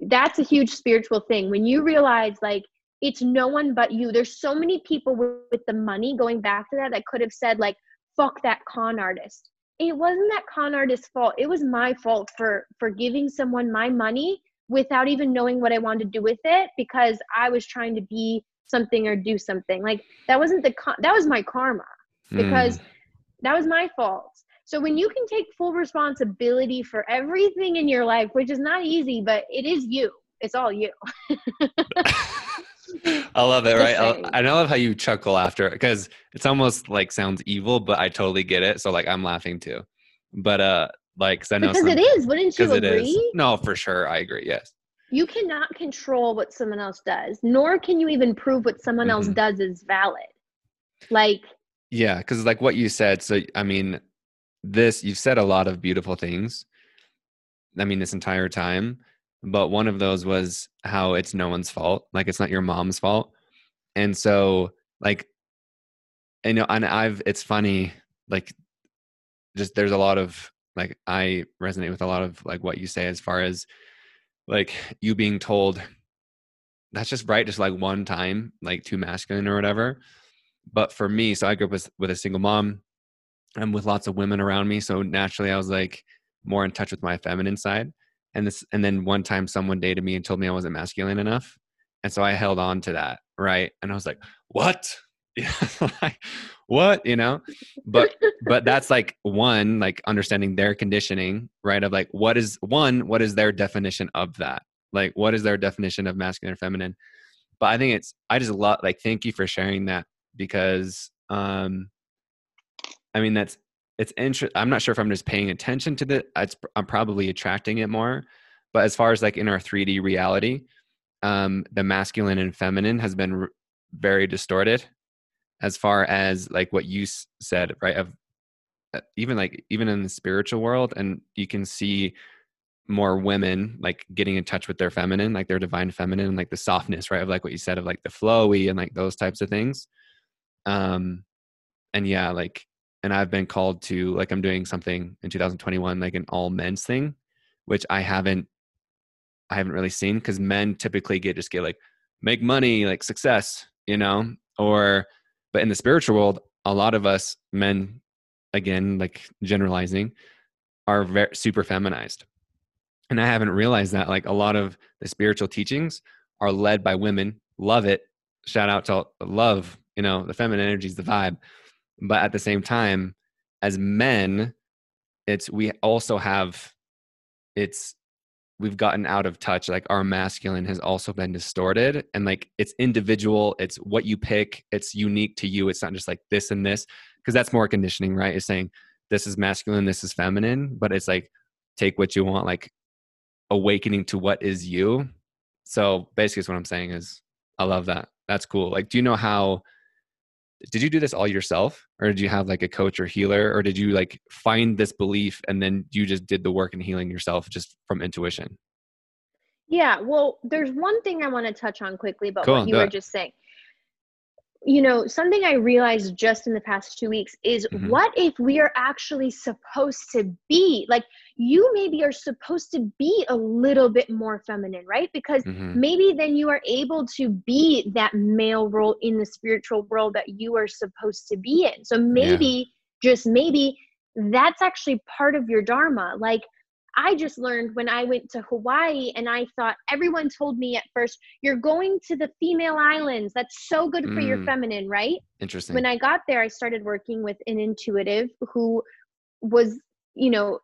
that's a huge spiritual thing. When you realize like it's no one but you. There's so many people with, with the money going back to that that could have said like fuck that con artist. It wasn't that con artist's fault. It was my fault for for giving someone my money without even knowing what i wanted to do with it because i was trying to be something or do something. Like that wasn't the con- that was my karma because Mm. that was my fault. So when you can take full responsibility for everything in your life which is not easy but it is you. It's all you I love it, right? I, love how you chuckle after because it's almost like sounds evil, but I totally get it. So like I'm laughing too. But uh, like 'cause I know because it is wouldn't you agree. No, for sure, I agree. Yes. you cannot control what someone else does nor can you even prove what someone else Mhm. does is valid like Yeah, because like what you said. So I mean, this you've said a lot of beautiful things. I mean, this entire time, but one of those was how it's no one's fault. Like it's not your mom's fault, and so like, you know, and I've it's funny like, just there's a lot of like I resonate with a lot of like what you say as far as like you being told that's just right just like one time like too masculine or whatever but for me so i grew up with, with a single mom i'm with lots of women around me so naturally i was like more in touch with my feminine side and this and then one time someone dated me and told me i wasn't masculine enough and so i held on to that right? And i was like what? What? You know? But but that's like one like understanding their conditioning right? Of like what is one what is their definition of that? Like what is their definition of masculine or feminine? But i think it's i just love like thank you for sharing that because um i mean that's it's interesting i'm not sure if i'm just paying attention to the i'm probably attracting it more but as far as like in our 3d reality um the masculine and feminine has been very distorted as far as like what you s- said right of uh, even like even in the spiritual world and you can see more women like getting in touch with their feminine like their divine feminine like the softness right of like what you said of like the flowy and like those types of things. Um and yeah like and i've been called to like i'm doing something in 2021 like an all men's thing which i haven't i haven't really seen because men typically get just get like make money like success you know? Or but in the spiritual world a lot of us men again like generalizing are very super feminized. And i haven't realized that like a lot of the spiritual teachings are led by women. Love it. Shout out to love you know the feminine energy is the vibe but at the same time as men it's we also have it's we've gotten out of touch like our masculine has also been distorted and like it's individual it's what you pick it's unique to you it's not just like this and this because that's more conditioning right? It's saying this is masculine this is feminine but it's like take what you want like awakening to what is you. So basically what i'm saying is i love that. That's cool. Like do you know how did you do this all yourself or did you have like a coach or healer or did you like find this belief and then you just did the work and healing yourself just from intuition Yeah, well, there's one thing I want to touch on quickly but Cool, what you were it. just saying. You know, something I realized just in the past two weeks is Mhm. what if we are actually supposed to be like you maybe are supposed to be a little bit more feminine, right? Because Mhm. maybe then you are able to be that male role in the spiritual world that you are supposed to be in. So maybe, just maybe, that's actually part of your dharma. Like I just learned when I went to Hawaii and I thought everyone told me at first, you're going to the female islands. That's so good for your Mm. feminine, right? interesting When I got there, I started working with an intuitive who was you know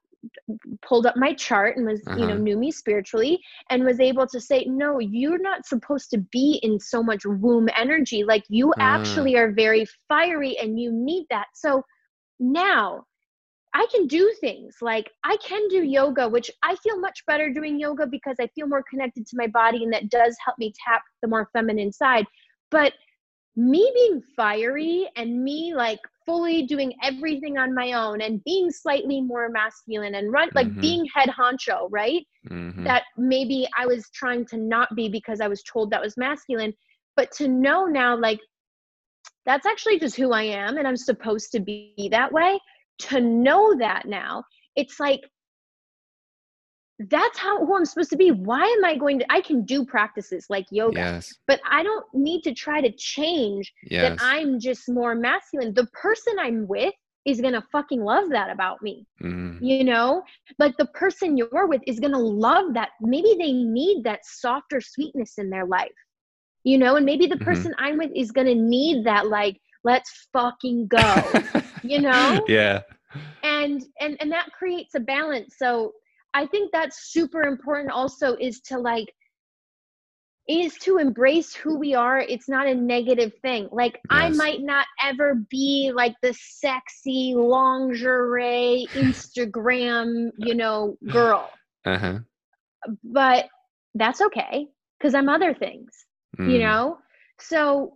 pulled up my chart and was uh-huh. you know uh-huh. knew me spiritually and was able to say no you're not supposed to be in so much womb energy like you uh. actually are very fiery and you need that so now I can do things like I can do yoga, which I feel much better doing yoga because I feel more connected to my body and that does help me tap the more feminine side. But me being fiery and me like fully doing everything on my own and being slightly more masculine and run like mm-hmm. being head honcho, right? Mm-hmm. That maybe I was trying to not be because I was told that was masculine. But to know now, like, that's actually just who I am and I'm supposed to be that way to know that now, it's like that's how who I'm supposed to be. Why am I going to I can do practices like yoga, yes. but I don't need to try to change yes. that I'm just more masculine. The person I'm with is gonna fucking love that about me. Mm. You know? Like the person you're with is gonna love that. Maybe they need that softer sweetness in their life. You know, and maybe the mm-hmm. person I'm with is gonna need that like let's fucking go you know yeah and and and that creates a balance so i think that's super important also is to like is to embrace who we are it's not a negative thing like yes. i might not ever be like the sexy lingerie instagram you know girl uh-huh. but that's okay because i'm other things mm. you know so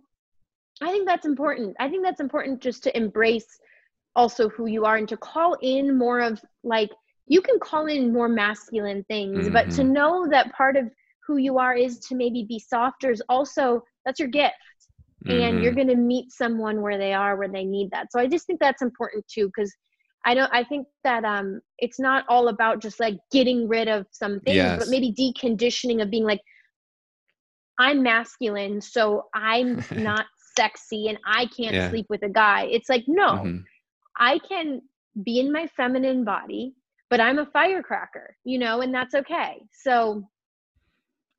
I think that's important. I think that's important just to embrace also who you are and to call in more of like you can call in more masculine things, mm-hmm. but to mm-hmm. know that part of who you are is to maybe be softer is also that's your gift. Mm-hmm. And you're mm-hmm. going to meet someone where they are where they need that. So I just think that's important too cuz I don't I think that um it's not all about just like getting rid of some things, yes. but maybe deconditioning of being like I'm masculine, so I'm not sexy and I can't yeah. sleep with a guy. It's like, no, mm-hmm. I can be in my feminine body, but I'm a firecracker, you know, and that's okay. So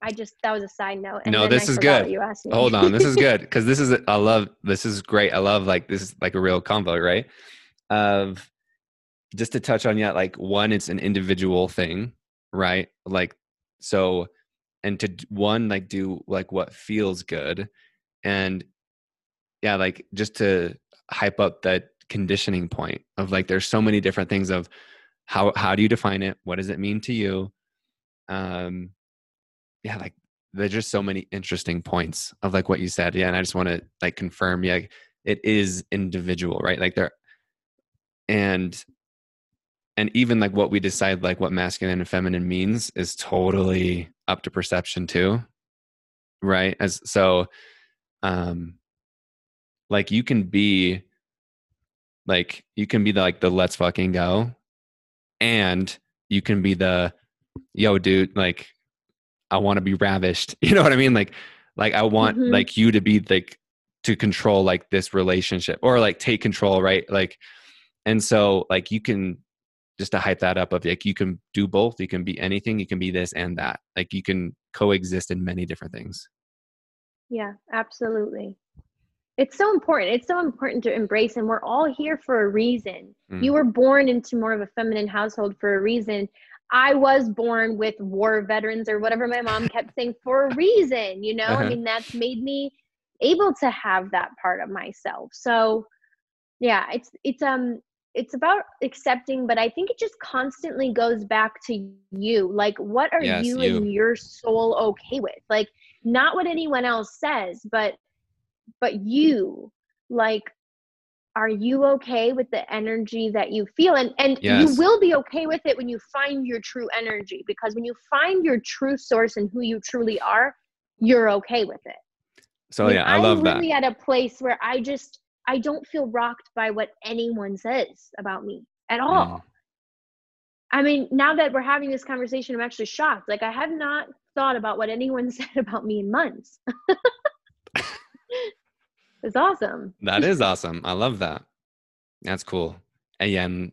I just that was a side note. no, this I is good. You asked me. Hold on, this is good because this is I love this is great. I love like this is like a real convo, right? Of just to touch on yet, like one, it's an individual thing, right? Like so, and to one like do like what feels good, and yeah, like just to hype up that conditioning point of like there's so many different things of how how do you define it? What does it mean to you? Um yeah, like there's just so many interesting points of like what you said. Yeah, and I just want to like confirm, yeah, it is individual, right? Like there and and even like what we decide like what masculine and feminine means is totally up to perception too right as so um like you can be like you can be the like the let's fucking go and you can be the yo dude like i want to be ravished you know what i mean? Like like i want mm-hmm. like you to be like to control like this relationship or like take control right? Like and so like you can just to hype that up of like you can do both you can be anything you can be this and that like you can coexist in many different things. Yeah absolutely it's so important. It's so important to embrace and we're all here for a reason. Mm. you were born into more of a feminine household for a reason. I was born with war veterans or whatever my mom kept saying for a reason you know? Uh-huh. i mean that's made me able to have that part of myself. So yeah it's it's um it's about accepting but i think it just constantly goes back to you. Like what are yes, you, you. and your soul okay with? Like not what anyone else says but but you like are you okay with the energy that you feel? And and yes. you will be okay with it when you find your true energy because when you find your true source and who you truly are you're okay with it. So yeah i love I'm that. really at a place where i just i don't feel rocked by what anyone says about me at all. Mm. i mean now that we're having this conversation i'm actually shocked. Like i have not thought about what anyone said about me in months it's awesome. That is awesome. I love that. That's cool. And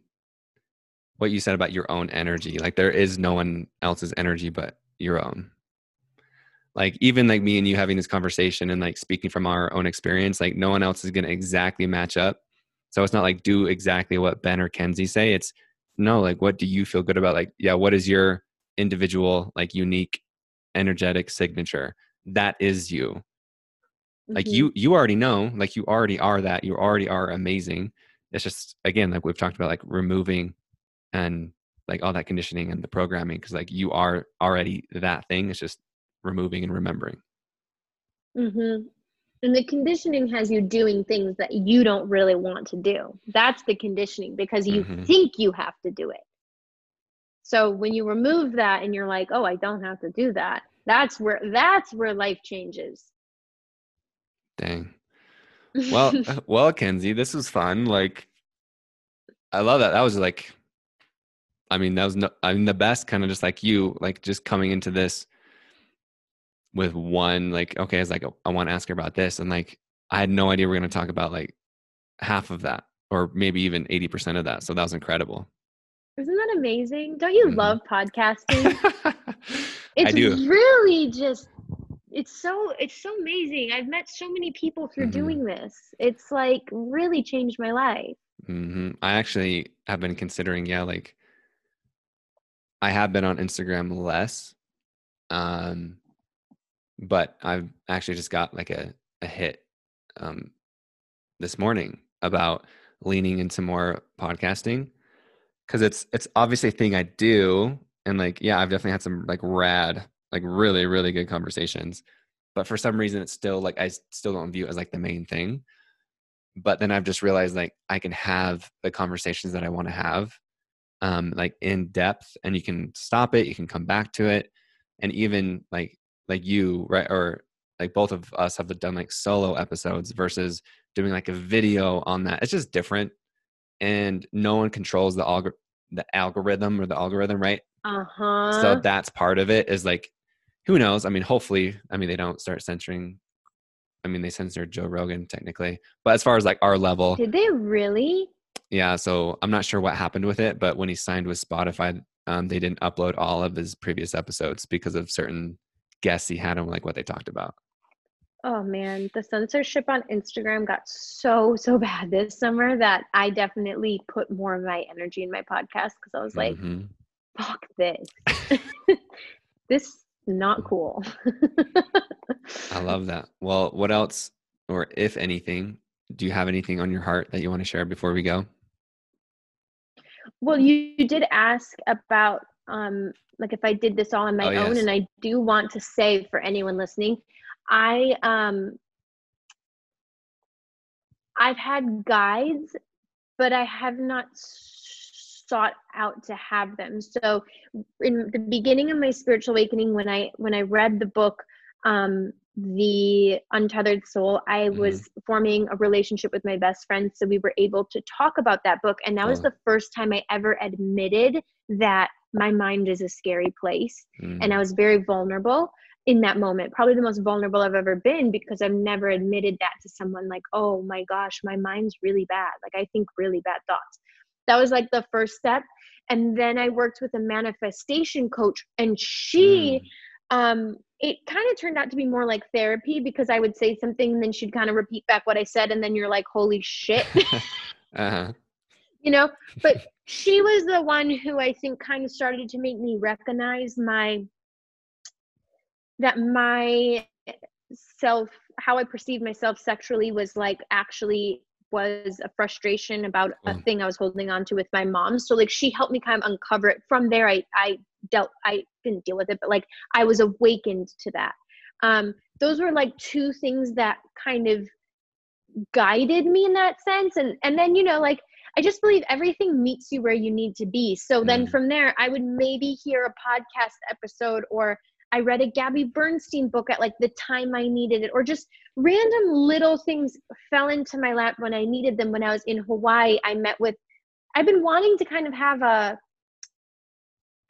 what you said about your own energy, like there is no one else's energy but your own. Like even like me and you having this conversation and like speaking from our own experience, like no one else is going to exactly match up So it's not like do exactly what Ben or Kenzie say. It's no, like what do you feel good about? Like, yeah, what is your individual, like unique, energetic signature? That is you. Like Mhm. you you already know, like you already are that. You already are amazing. It's just again, like we've talked about, like removing and like all that conditioning and the programming, because like you are already that thing. It's just removing and remembering. Mm-hmm. And the conditioning has you doing things that you don't really want to do. That's the conditioning because you Mhm. think you have to do it. So when you remove that and you're like, "Oh, I don't have to do that." That's where that's where life changes. Dang. Well, well, Kenzie, this was fun. Like, I love that. That was like, I mean, that was no, I mean, the best kind of just like you, like just coming into this with one, like, okay, it's like, I want to ask her about this. And like, I had no idea we are going to talk about like half of that or maybe even 80% of that. So that was incredible. Isn't that amazing? Don't you Mhm. love podcasting? It's I do. really just it's so it's so amazing. I've met so many people through Mhm. doing this. It's like really changed my life. hmm I actually have been considering, yeah, like I have been on Instagram less, um, but I've actually just got like a, a hit um, this morning about leaning into more podcasting because it's it's obviously a thing I do, and like yeah, I've definitely had some like rad, like really really good conversations, but for some reason it's still like i still don't view it as like the main thing. But then I've just realized like I can have the conversations that I want to have, um, like in depth, and you can stop it, you can come back to it, and even like like you right or like both of us have done like solo episodes versus doing like a video on that. It's just different, and no one controls the algor- the algorithm or the algorithm, right? Uh-huh. So that's part of it. Is like, who knows? I mean, hopefully, I mean they don't start censoring. I mean, they censored Joe Rogan technically, but as far as like our level, Did they really? yeah. So I'm not sure what happened with it, but when he signed with Spotify, um, they didn't upload all of his previous episodes because of certain guests he had on like what they talked about. Oh man, the censorship on Instagram got so so bad this summer that I definitely put more of my energy in my podcast because I was like, Mhm. fuck this. this is not cool. I love that. Well, what else, or if anything, do you have anything on your heart that you want to share before we go? Well, you, you did ask about um like if I did this all on my Oh, own yes. and I do want to say for anyone listening, I um I've had guides, but I have not s- sought out to have them. So in the beginning of my spiritual awakening when I when I read the book um the untethered soul i Mhm. was forming a relationship with my best friend so we were able to talk about that book and that was Cool. the first time i ever admitted that my mind is a scary place and Mm, i was very vulnerable in that moment probably the most vulnerable i've ever been because i've never admitted that to someone like oh my gosh my mind's really bad like i think really bad thoughts that was like the first step. And then i worked with a manifestation coach and she mm, um it kind of turned out to be more like therapy because i would say something and then she'd kind of repeat back what i said and then you're like holy shit. Uh-huh. you know? But she was the one who i think kind of started to make me recognize my that my self how i perceived myself sexually was like actually was a frustration about a Cool. thing i was holding on to with my mom. So like she helped me kind of uncover it. From there i i dealt i didn't deal with it but like i was awakened to that. Um those were like two things that kind of guided me in that sense. And and then you know like i just believe everything meets you where you need to be. So then Mm. from there i would maybe hear a podcast episode or i read a gabby bernstein book at like the time i needed it or just random little things fell into my lap when i needed them. When i was in hawaii i met with i've been wanting to kind of have a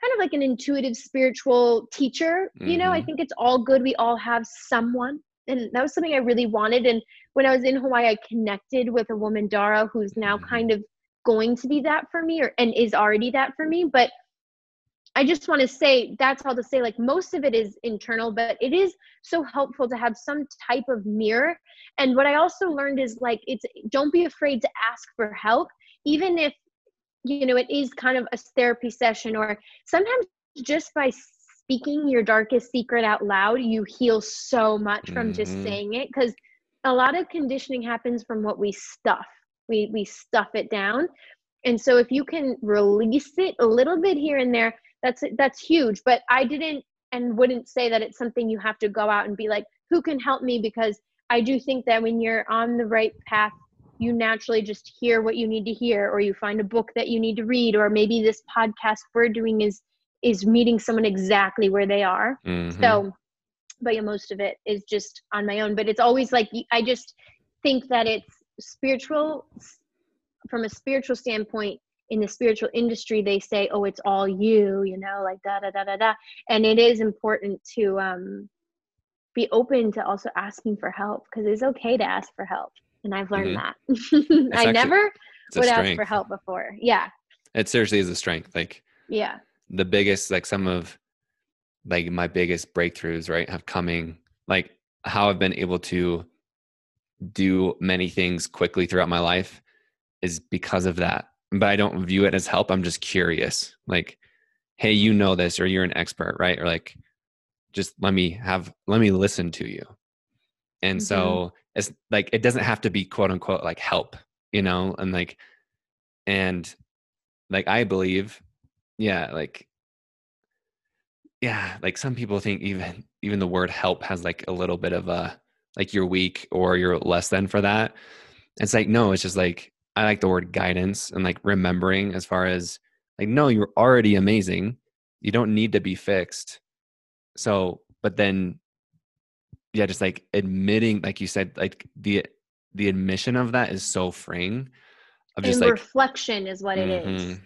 kind of like an intuitive spiritual teacher you know? I Mhm. think it's all good. We all have someone. And that was something i really wanted. And when i was in hawaii i connected with a woman dara who's now Mhm. kind of going to be that for me or and is already that for me. But I just want to say that's all to say like most of it is internal, but it is so helpful to have some type of mirror. And what I also learned is like it's don't be afraid to ask for help, even if you know it is kind of a therapy session or sometimes just by speaking your darkest secret out loud, you heal so much from mm-hmm. just saying it because a lot of conditioning happens from what we stuff. We we stuff it down. And so if you can release it a little bit here and there, that's that's huge but i didn't and wouldn't say that it's something you have to go out and be like who can help me because i do think that when you're on the right path you naturally just hear what you need to hear or you find a book that you need to read or maybe this podcast we're doing is is meeting someone exactly where they are mm-hmm. so but yeah, most of it is just on my own but it's always like i just think that it's spiritual from a spiritual standpoint in the spiritual industry they say oh it's all you you know like da da da da da. And it is important to um be open to also asking for help because it's okay to ask for help and i've learned mm-hmm. that. I actually, never would ask for help before yeah. It seriously is a strength like yeah. the biggest like some of like my biggest breakthroughs right have coming like how i've been able to do many things quickly throughout my life is because of that but I don't view it as help. I'm just curious. Like, hey, you know this, or you're an expert, right? Or like, just let me have, let me listen to you. And mm-hmm. so it's like, it doesn't have to be quote unquote like help, you know? And like, and like, I believe, yeah, like, yeah, like some people think even, even the word help has like a little bit of a, like you're weak or you're less than for that. It's like, no, it's just like, I like the word guidance and like remembering as far as like, no, you're already amazing. You don't need to be fixed. So, but then, yeah, just like admitting, like you said, like the the admission of that is so freeing. Of just and like reflection is what it mm-hmm. is.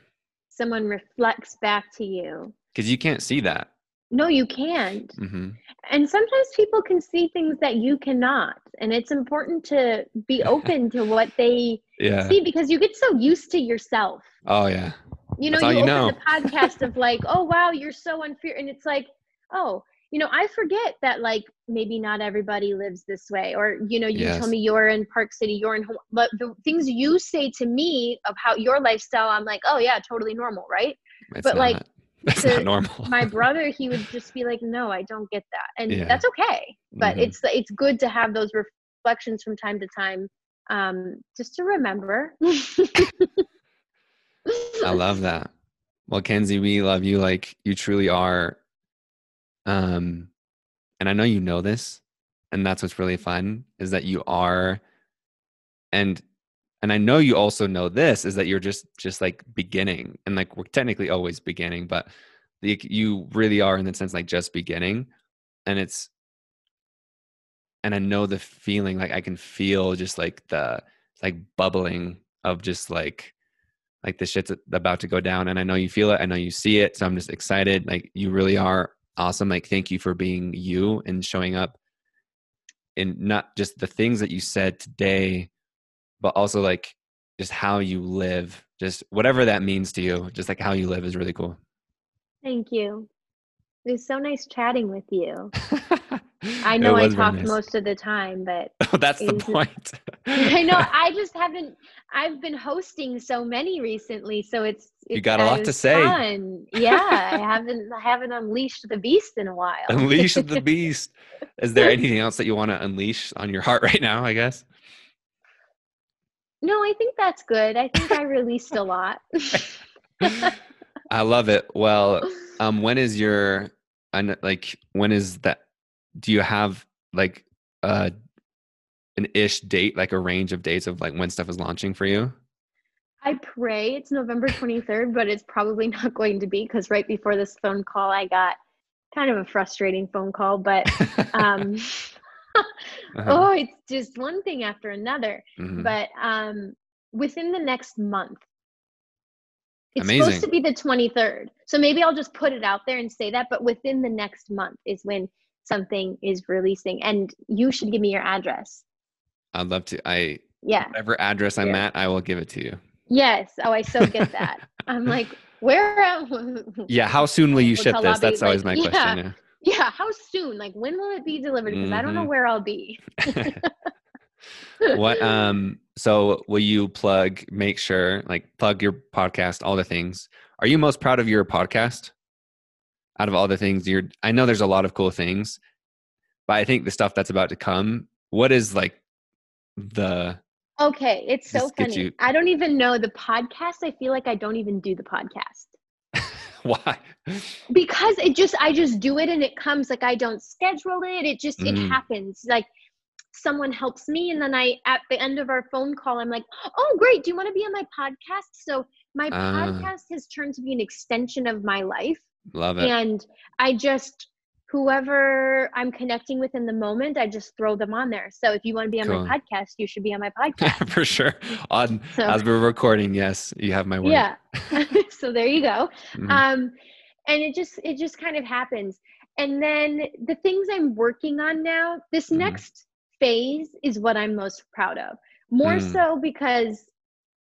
Someone reflects back to you because you can't see that. No, you can't. Mm-hmm. And sometimes people can see things that you cannot. And it's important to be open to what they yeah. see because you get so used to yourself. Oh, yeah. You know, you, you open know. the podcast of like, oh, wow, you're so unfair. And it's like, oh, you know, I forget that like maybe not everybody lives this way. Or, you know, you yes. tell me you're in Park City, you're in, but the things you say to me of how your lifestyle, I'm like, oh, yeah, totally normal, right? It's but not. like, that's not normal. my brother, he would just be like, "No, I don't get that," and yeah. that's okay. But mm-hmm. it's it's good to have those reflections from time to time, um, just to remember. I love that. Well, Kenzie, we love you like you truly are. Um, and I know you know this, and that's what's really fun is that you are, and and i know you also know this is that you're just just like beginning and like we're technically always beginning but the, you really are in the sense like just beginning and it's and i know the feeling like i can feel just like the like bubbling of just like like the shit's about to go down and i know you feel it i know you see it so i'm just excited like you really are awesome like thank you for being you and showing up and not just the things that you said today but also like just how you live, just whatever that means to you, just like how you live is really cool. Thank you. It was so nice chatting with you. I know I talk nice. most of the time, but oh, that's the point. I know. I just haven't. I've been hosting so many recently, so it's, it's you got a uh, lot to say. Fun. Yeah, I haven't. I haven't unleashed the beast in a while. Unleash the beast. Is there anything else that you want to unleash on your heart right now? I guess. No, I think that's good. I think I released a lot. I love it. Well, um, when is your, like, when is that? Do you have like uh, an ish date, like a range of dates of like when stuff is launching for you? I pray it's November 23rd, but it's probably not going to be because right before this phone call, I got kind of a frustrating phone call, but um, uh-huh. oh, it's just one thing after another. Mm-hmm. But um, within the next month, it's Amazing. supposed to be the 23rd. So maybe I'll just put it out there and say that. But within the next month is when something is releasing. And you should give me your address. I'd love to. I yeah. Whatever address I'm yeah. at, I will give it to you. Yes. Oh, I so get that. I'm like, where am yeah, how soon will you ship this? That's always like, my yeah. question. Yeah, how soon? Like when will it be delivered? Because I don't know Mhm. where I'll be. What um so will you plug make sure like plug your podcast all the things are you most proud of your podcast out of all the things you're i know there's a lot of cool things but i think the stuff that's about to come what is like the Okay, it's so funny. you- I don't even know the podcast. I feel like I don't even do the podcast. Why? Because it just i just do it and it comes like i don't schedule it. It just it Mm. happens. Like someone helps me and then i at the end of our phone call i'm like oh great. Do you want to be on my podcast? So my Ah. podcast has turned to be an extension of my life. Love it. And i just whoever i'm connecting with in the moment i just throw them on there so if you want to be on Cool. my podcast you should be on my podcast for sure on So- as we're recording yes you have my word yeah so there you go Mhm. um and it just it just kind of happens and then the things i'm working on now this Mhm. next phase is what i'm most proud of more Mm. so because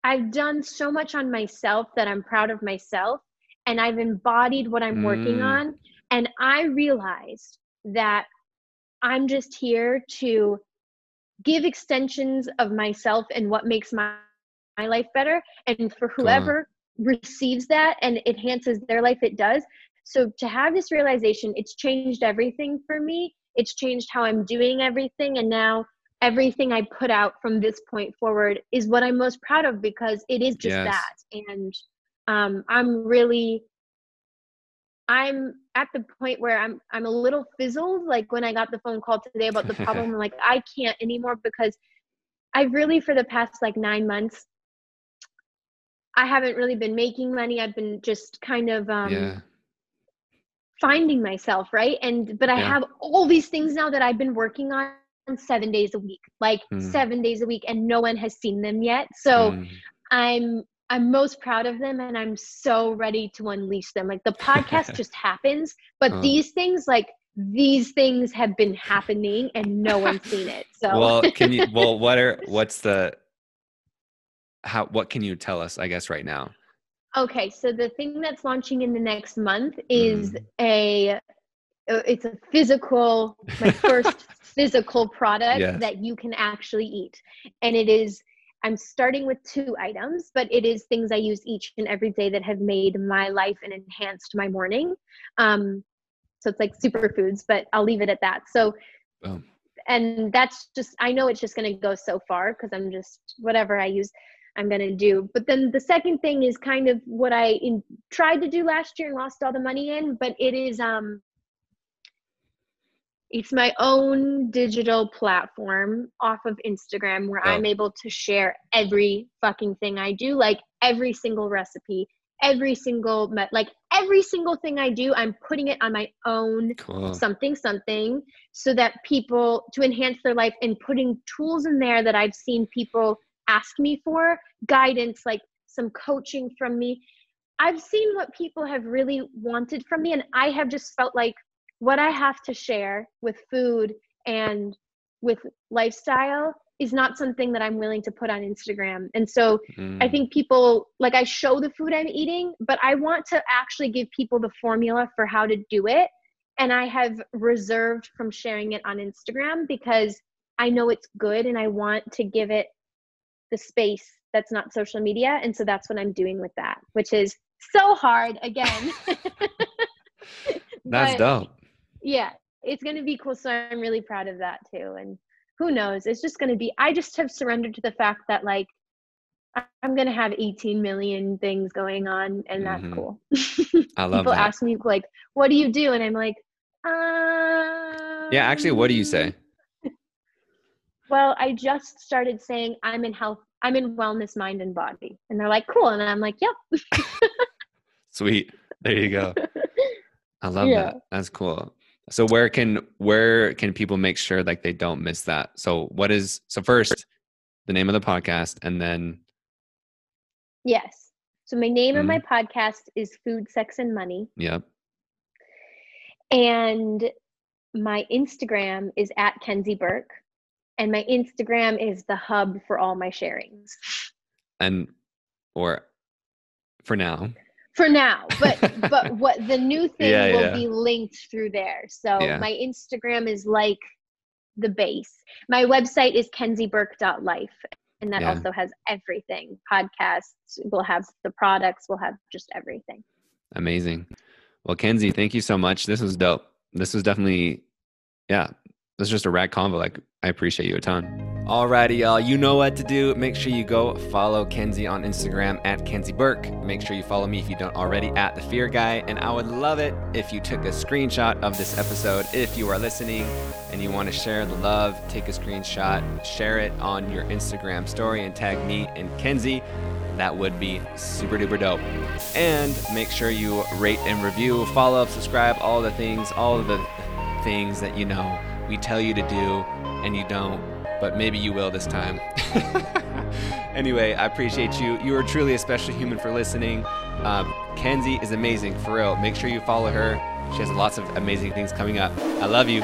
i've done so much on myself that i'm proud of myself and i've embodied what i'm working Mm. on and i realized that i'm just here to give extensions of myself and what makes my my life better. And for whoever receives that and enhances their life it does. So to have this realization it's changed everything for me. It's changed how i'm doing everything. And now everything i put out from this point forward is what i'm most proud of because it is just Yes. that. And um, i'm really i'm at the point where i'm i'm a little fizzled like when i got the phone call today about the problem i'm like i can't anymore because i've really for the past like nine months I haven't really been making money. I've been just kind of um, yeah finding myself, right? And but I Yeah. have all these things now that I've been working on seven days a week, like Mm. seven days a week, and no one has seen them yet. So Mm. I'm I'm most proud of them, and I'm so ready to unleash them. Like the podcast just happens, but Oh. these things, like these things, have been happening, and no one's seen it. So well can you well what are what's the how what can you tell us i guess right now Okay, so the thing that's launching in the next month is Mhm. a uh, it's a physical my first physical product Yes. that you can actually eat. And it is I'm starting with two items, but it is things I use each and every day that have made my life and enhanced my morning. Um so it's like superfoods, but I'll leave it at that. So Boom. and that's just i know it's just going to go so far because i'm just whatever i use i'm going to do but then the second thing is kind of what i in, tried to do last year and lost all the money in but it is um it's my own digital platform off of instagram where Oh. i'm able to share every fucking thing i do like every single recipe every single me- like every single thing i do i'm putting it on my own cool something something so that people to enhance their life and putting tools in there that I've seen people ask me for guidance like some coaching from me I've seen what people have really wanted from me and I have just felt like what I have to share with food and with lifestyle is not something that I'm willing to put on Instagram and so I Mm. think people like I show the food I'm eating, but I want to actually give people the formula for how to do it. And I have reserved from sharing it on Instagram because I know it's good and I want to give it the space that's not social media. And so that's what I'm doing with that, which is so hard again. that's But, dope Yeah, it's going to be cool. So I'm really proud of that too. And who knows? It's just going to be, I just have surrendered to the fact that like, I'm going to have 18 million things going on and that's Mhm. cool. i love People that ask me like, what do you do? And I'm like, um, yeah actually what do you say Well, I just started saying I'm in health, I'm in wellness, mind and body. And they're like, cool. And I'm like, yep. sweet there you go i love Yeah. that that's cool so where can where can people make sure like they don't miss that so what is so first the name of the podcast and then Yes. So my name of my Mm-hmm. podcast is Food, Sex and Money. yep And my Instagram is at Kenzie Burke. And my Instagram is the hub for all my sharings. and or For now. For now, but but what the new thing Yeah, will yeah. be linked through there. So Yeah. my Instagram is like the base. My website is kenzieburke.life. And that also has everything. Podcasts, we'll have the products, we'll have just everything. Amazing. Well, Kenzie, thank you so much. This was dope. This was definitely, yeah, this is just a rad convo. Like, I appreciate you a ton. Alrighty, y'all. You know what to do. Make sure you go follow Kenzie on Instagram at Kenzie Burke. Make sure you follow me if you don't already at The Fear Guy. And I would love it if you took a screenshot of this episode. If you are listening and you want to share the love, take a screenshot, share it on your Instagram story, and tag me and Kenzie. That would be super duper dope. And make sure you rate and review, follow up, subscribe, all the things, all the things that you know we tell you to do and you don't, but maybe you will this time. anyway, I appreciate you. You are truly a special human for listening. Um, Kenzie is amazing, for real. Make sure you follow her. She has lots of amazing things coming up. I love you.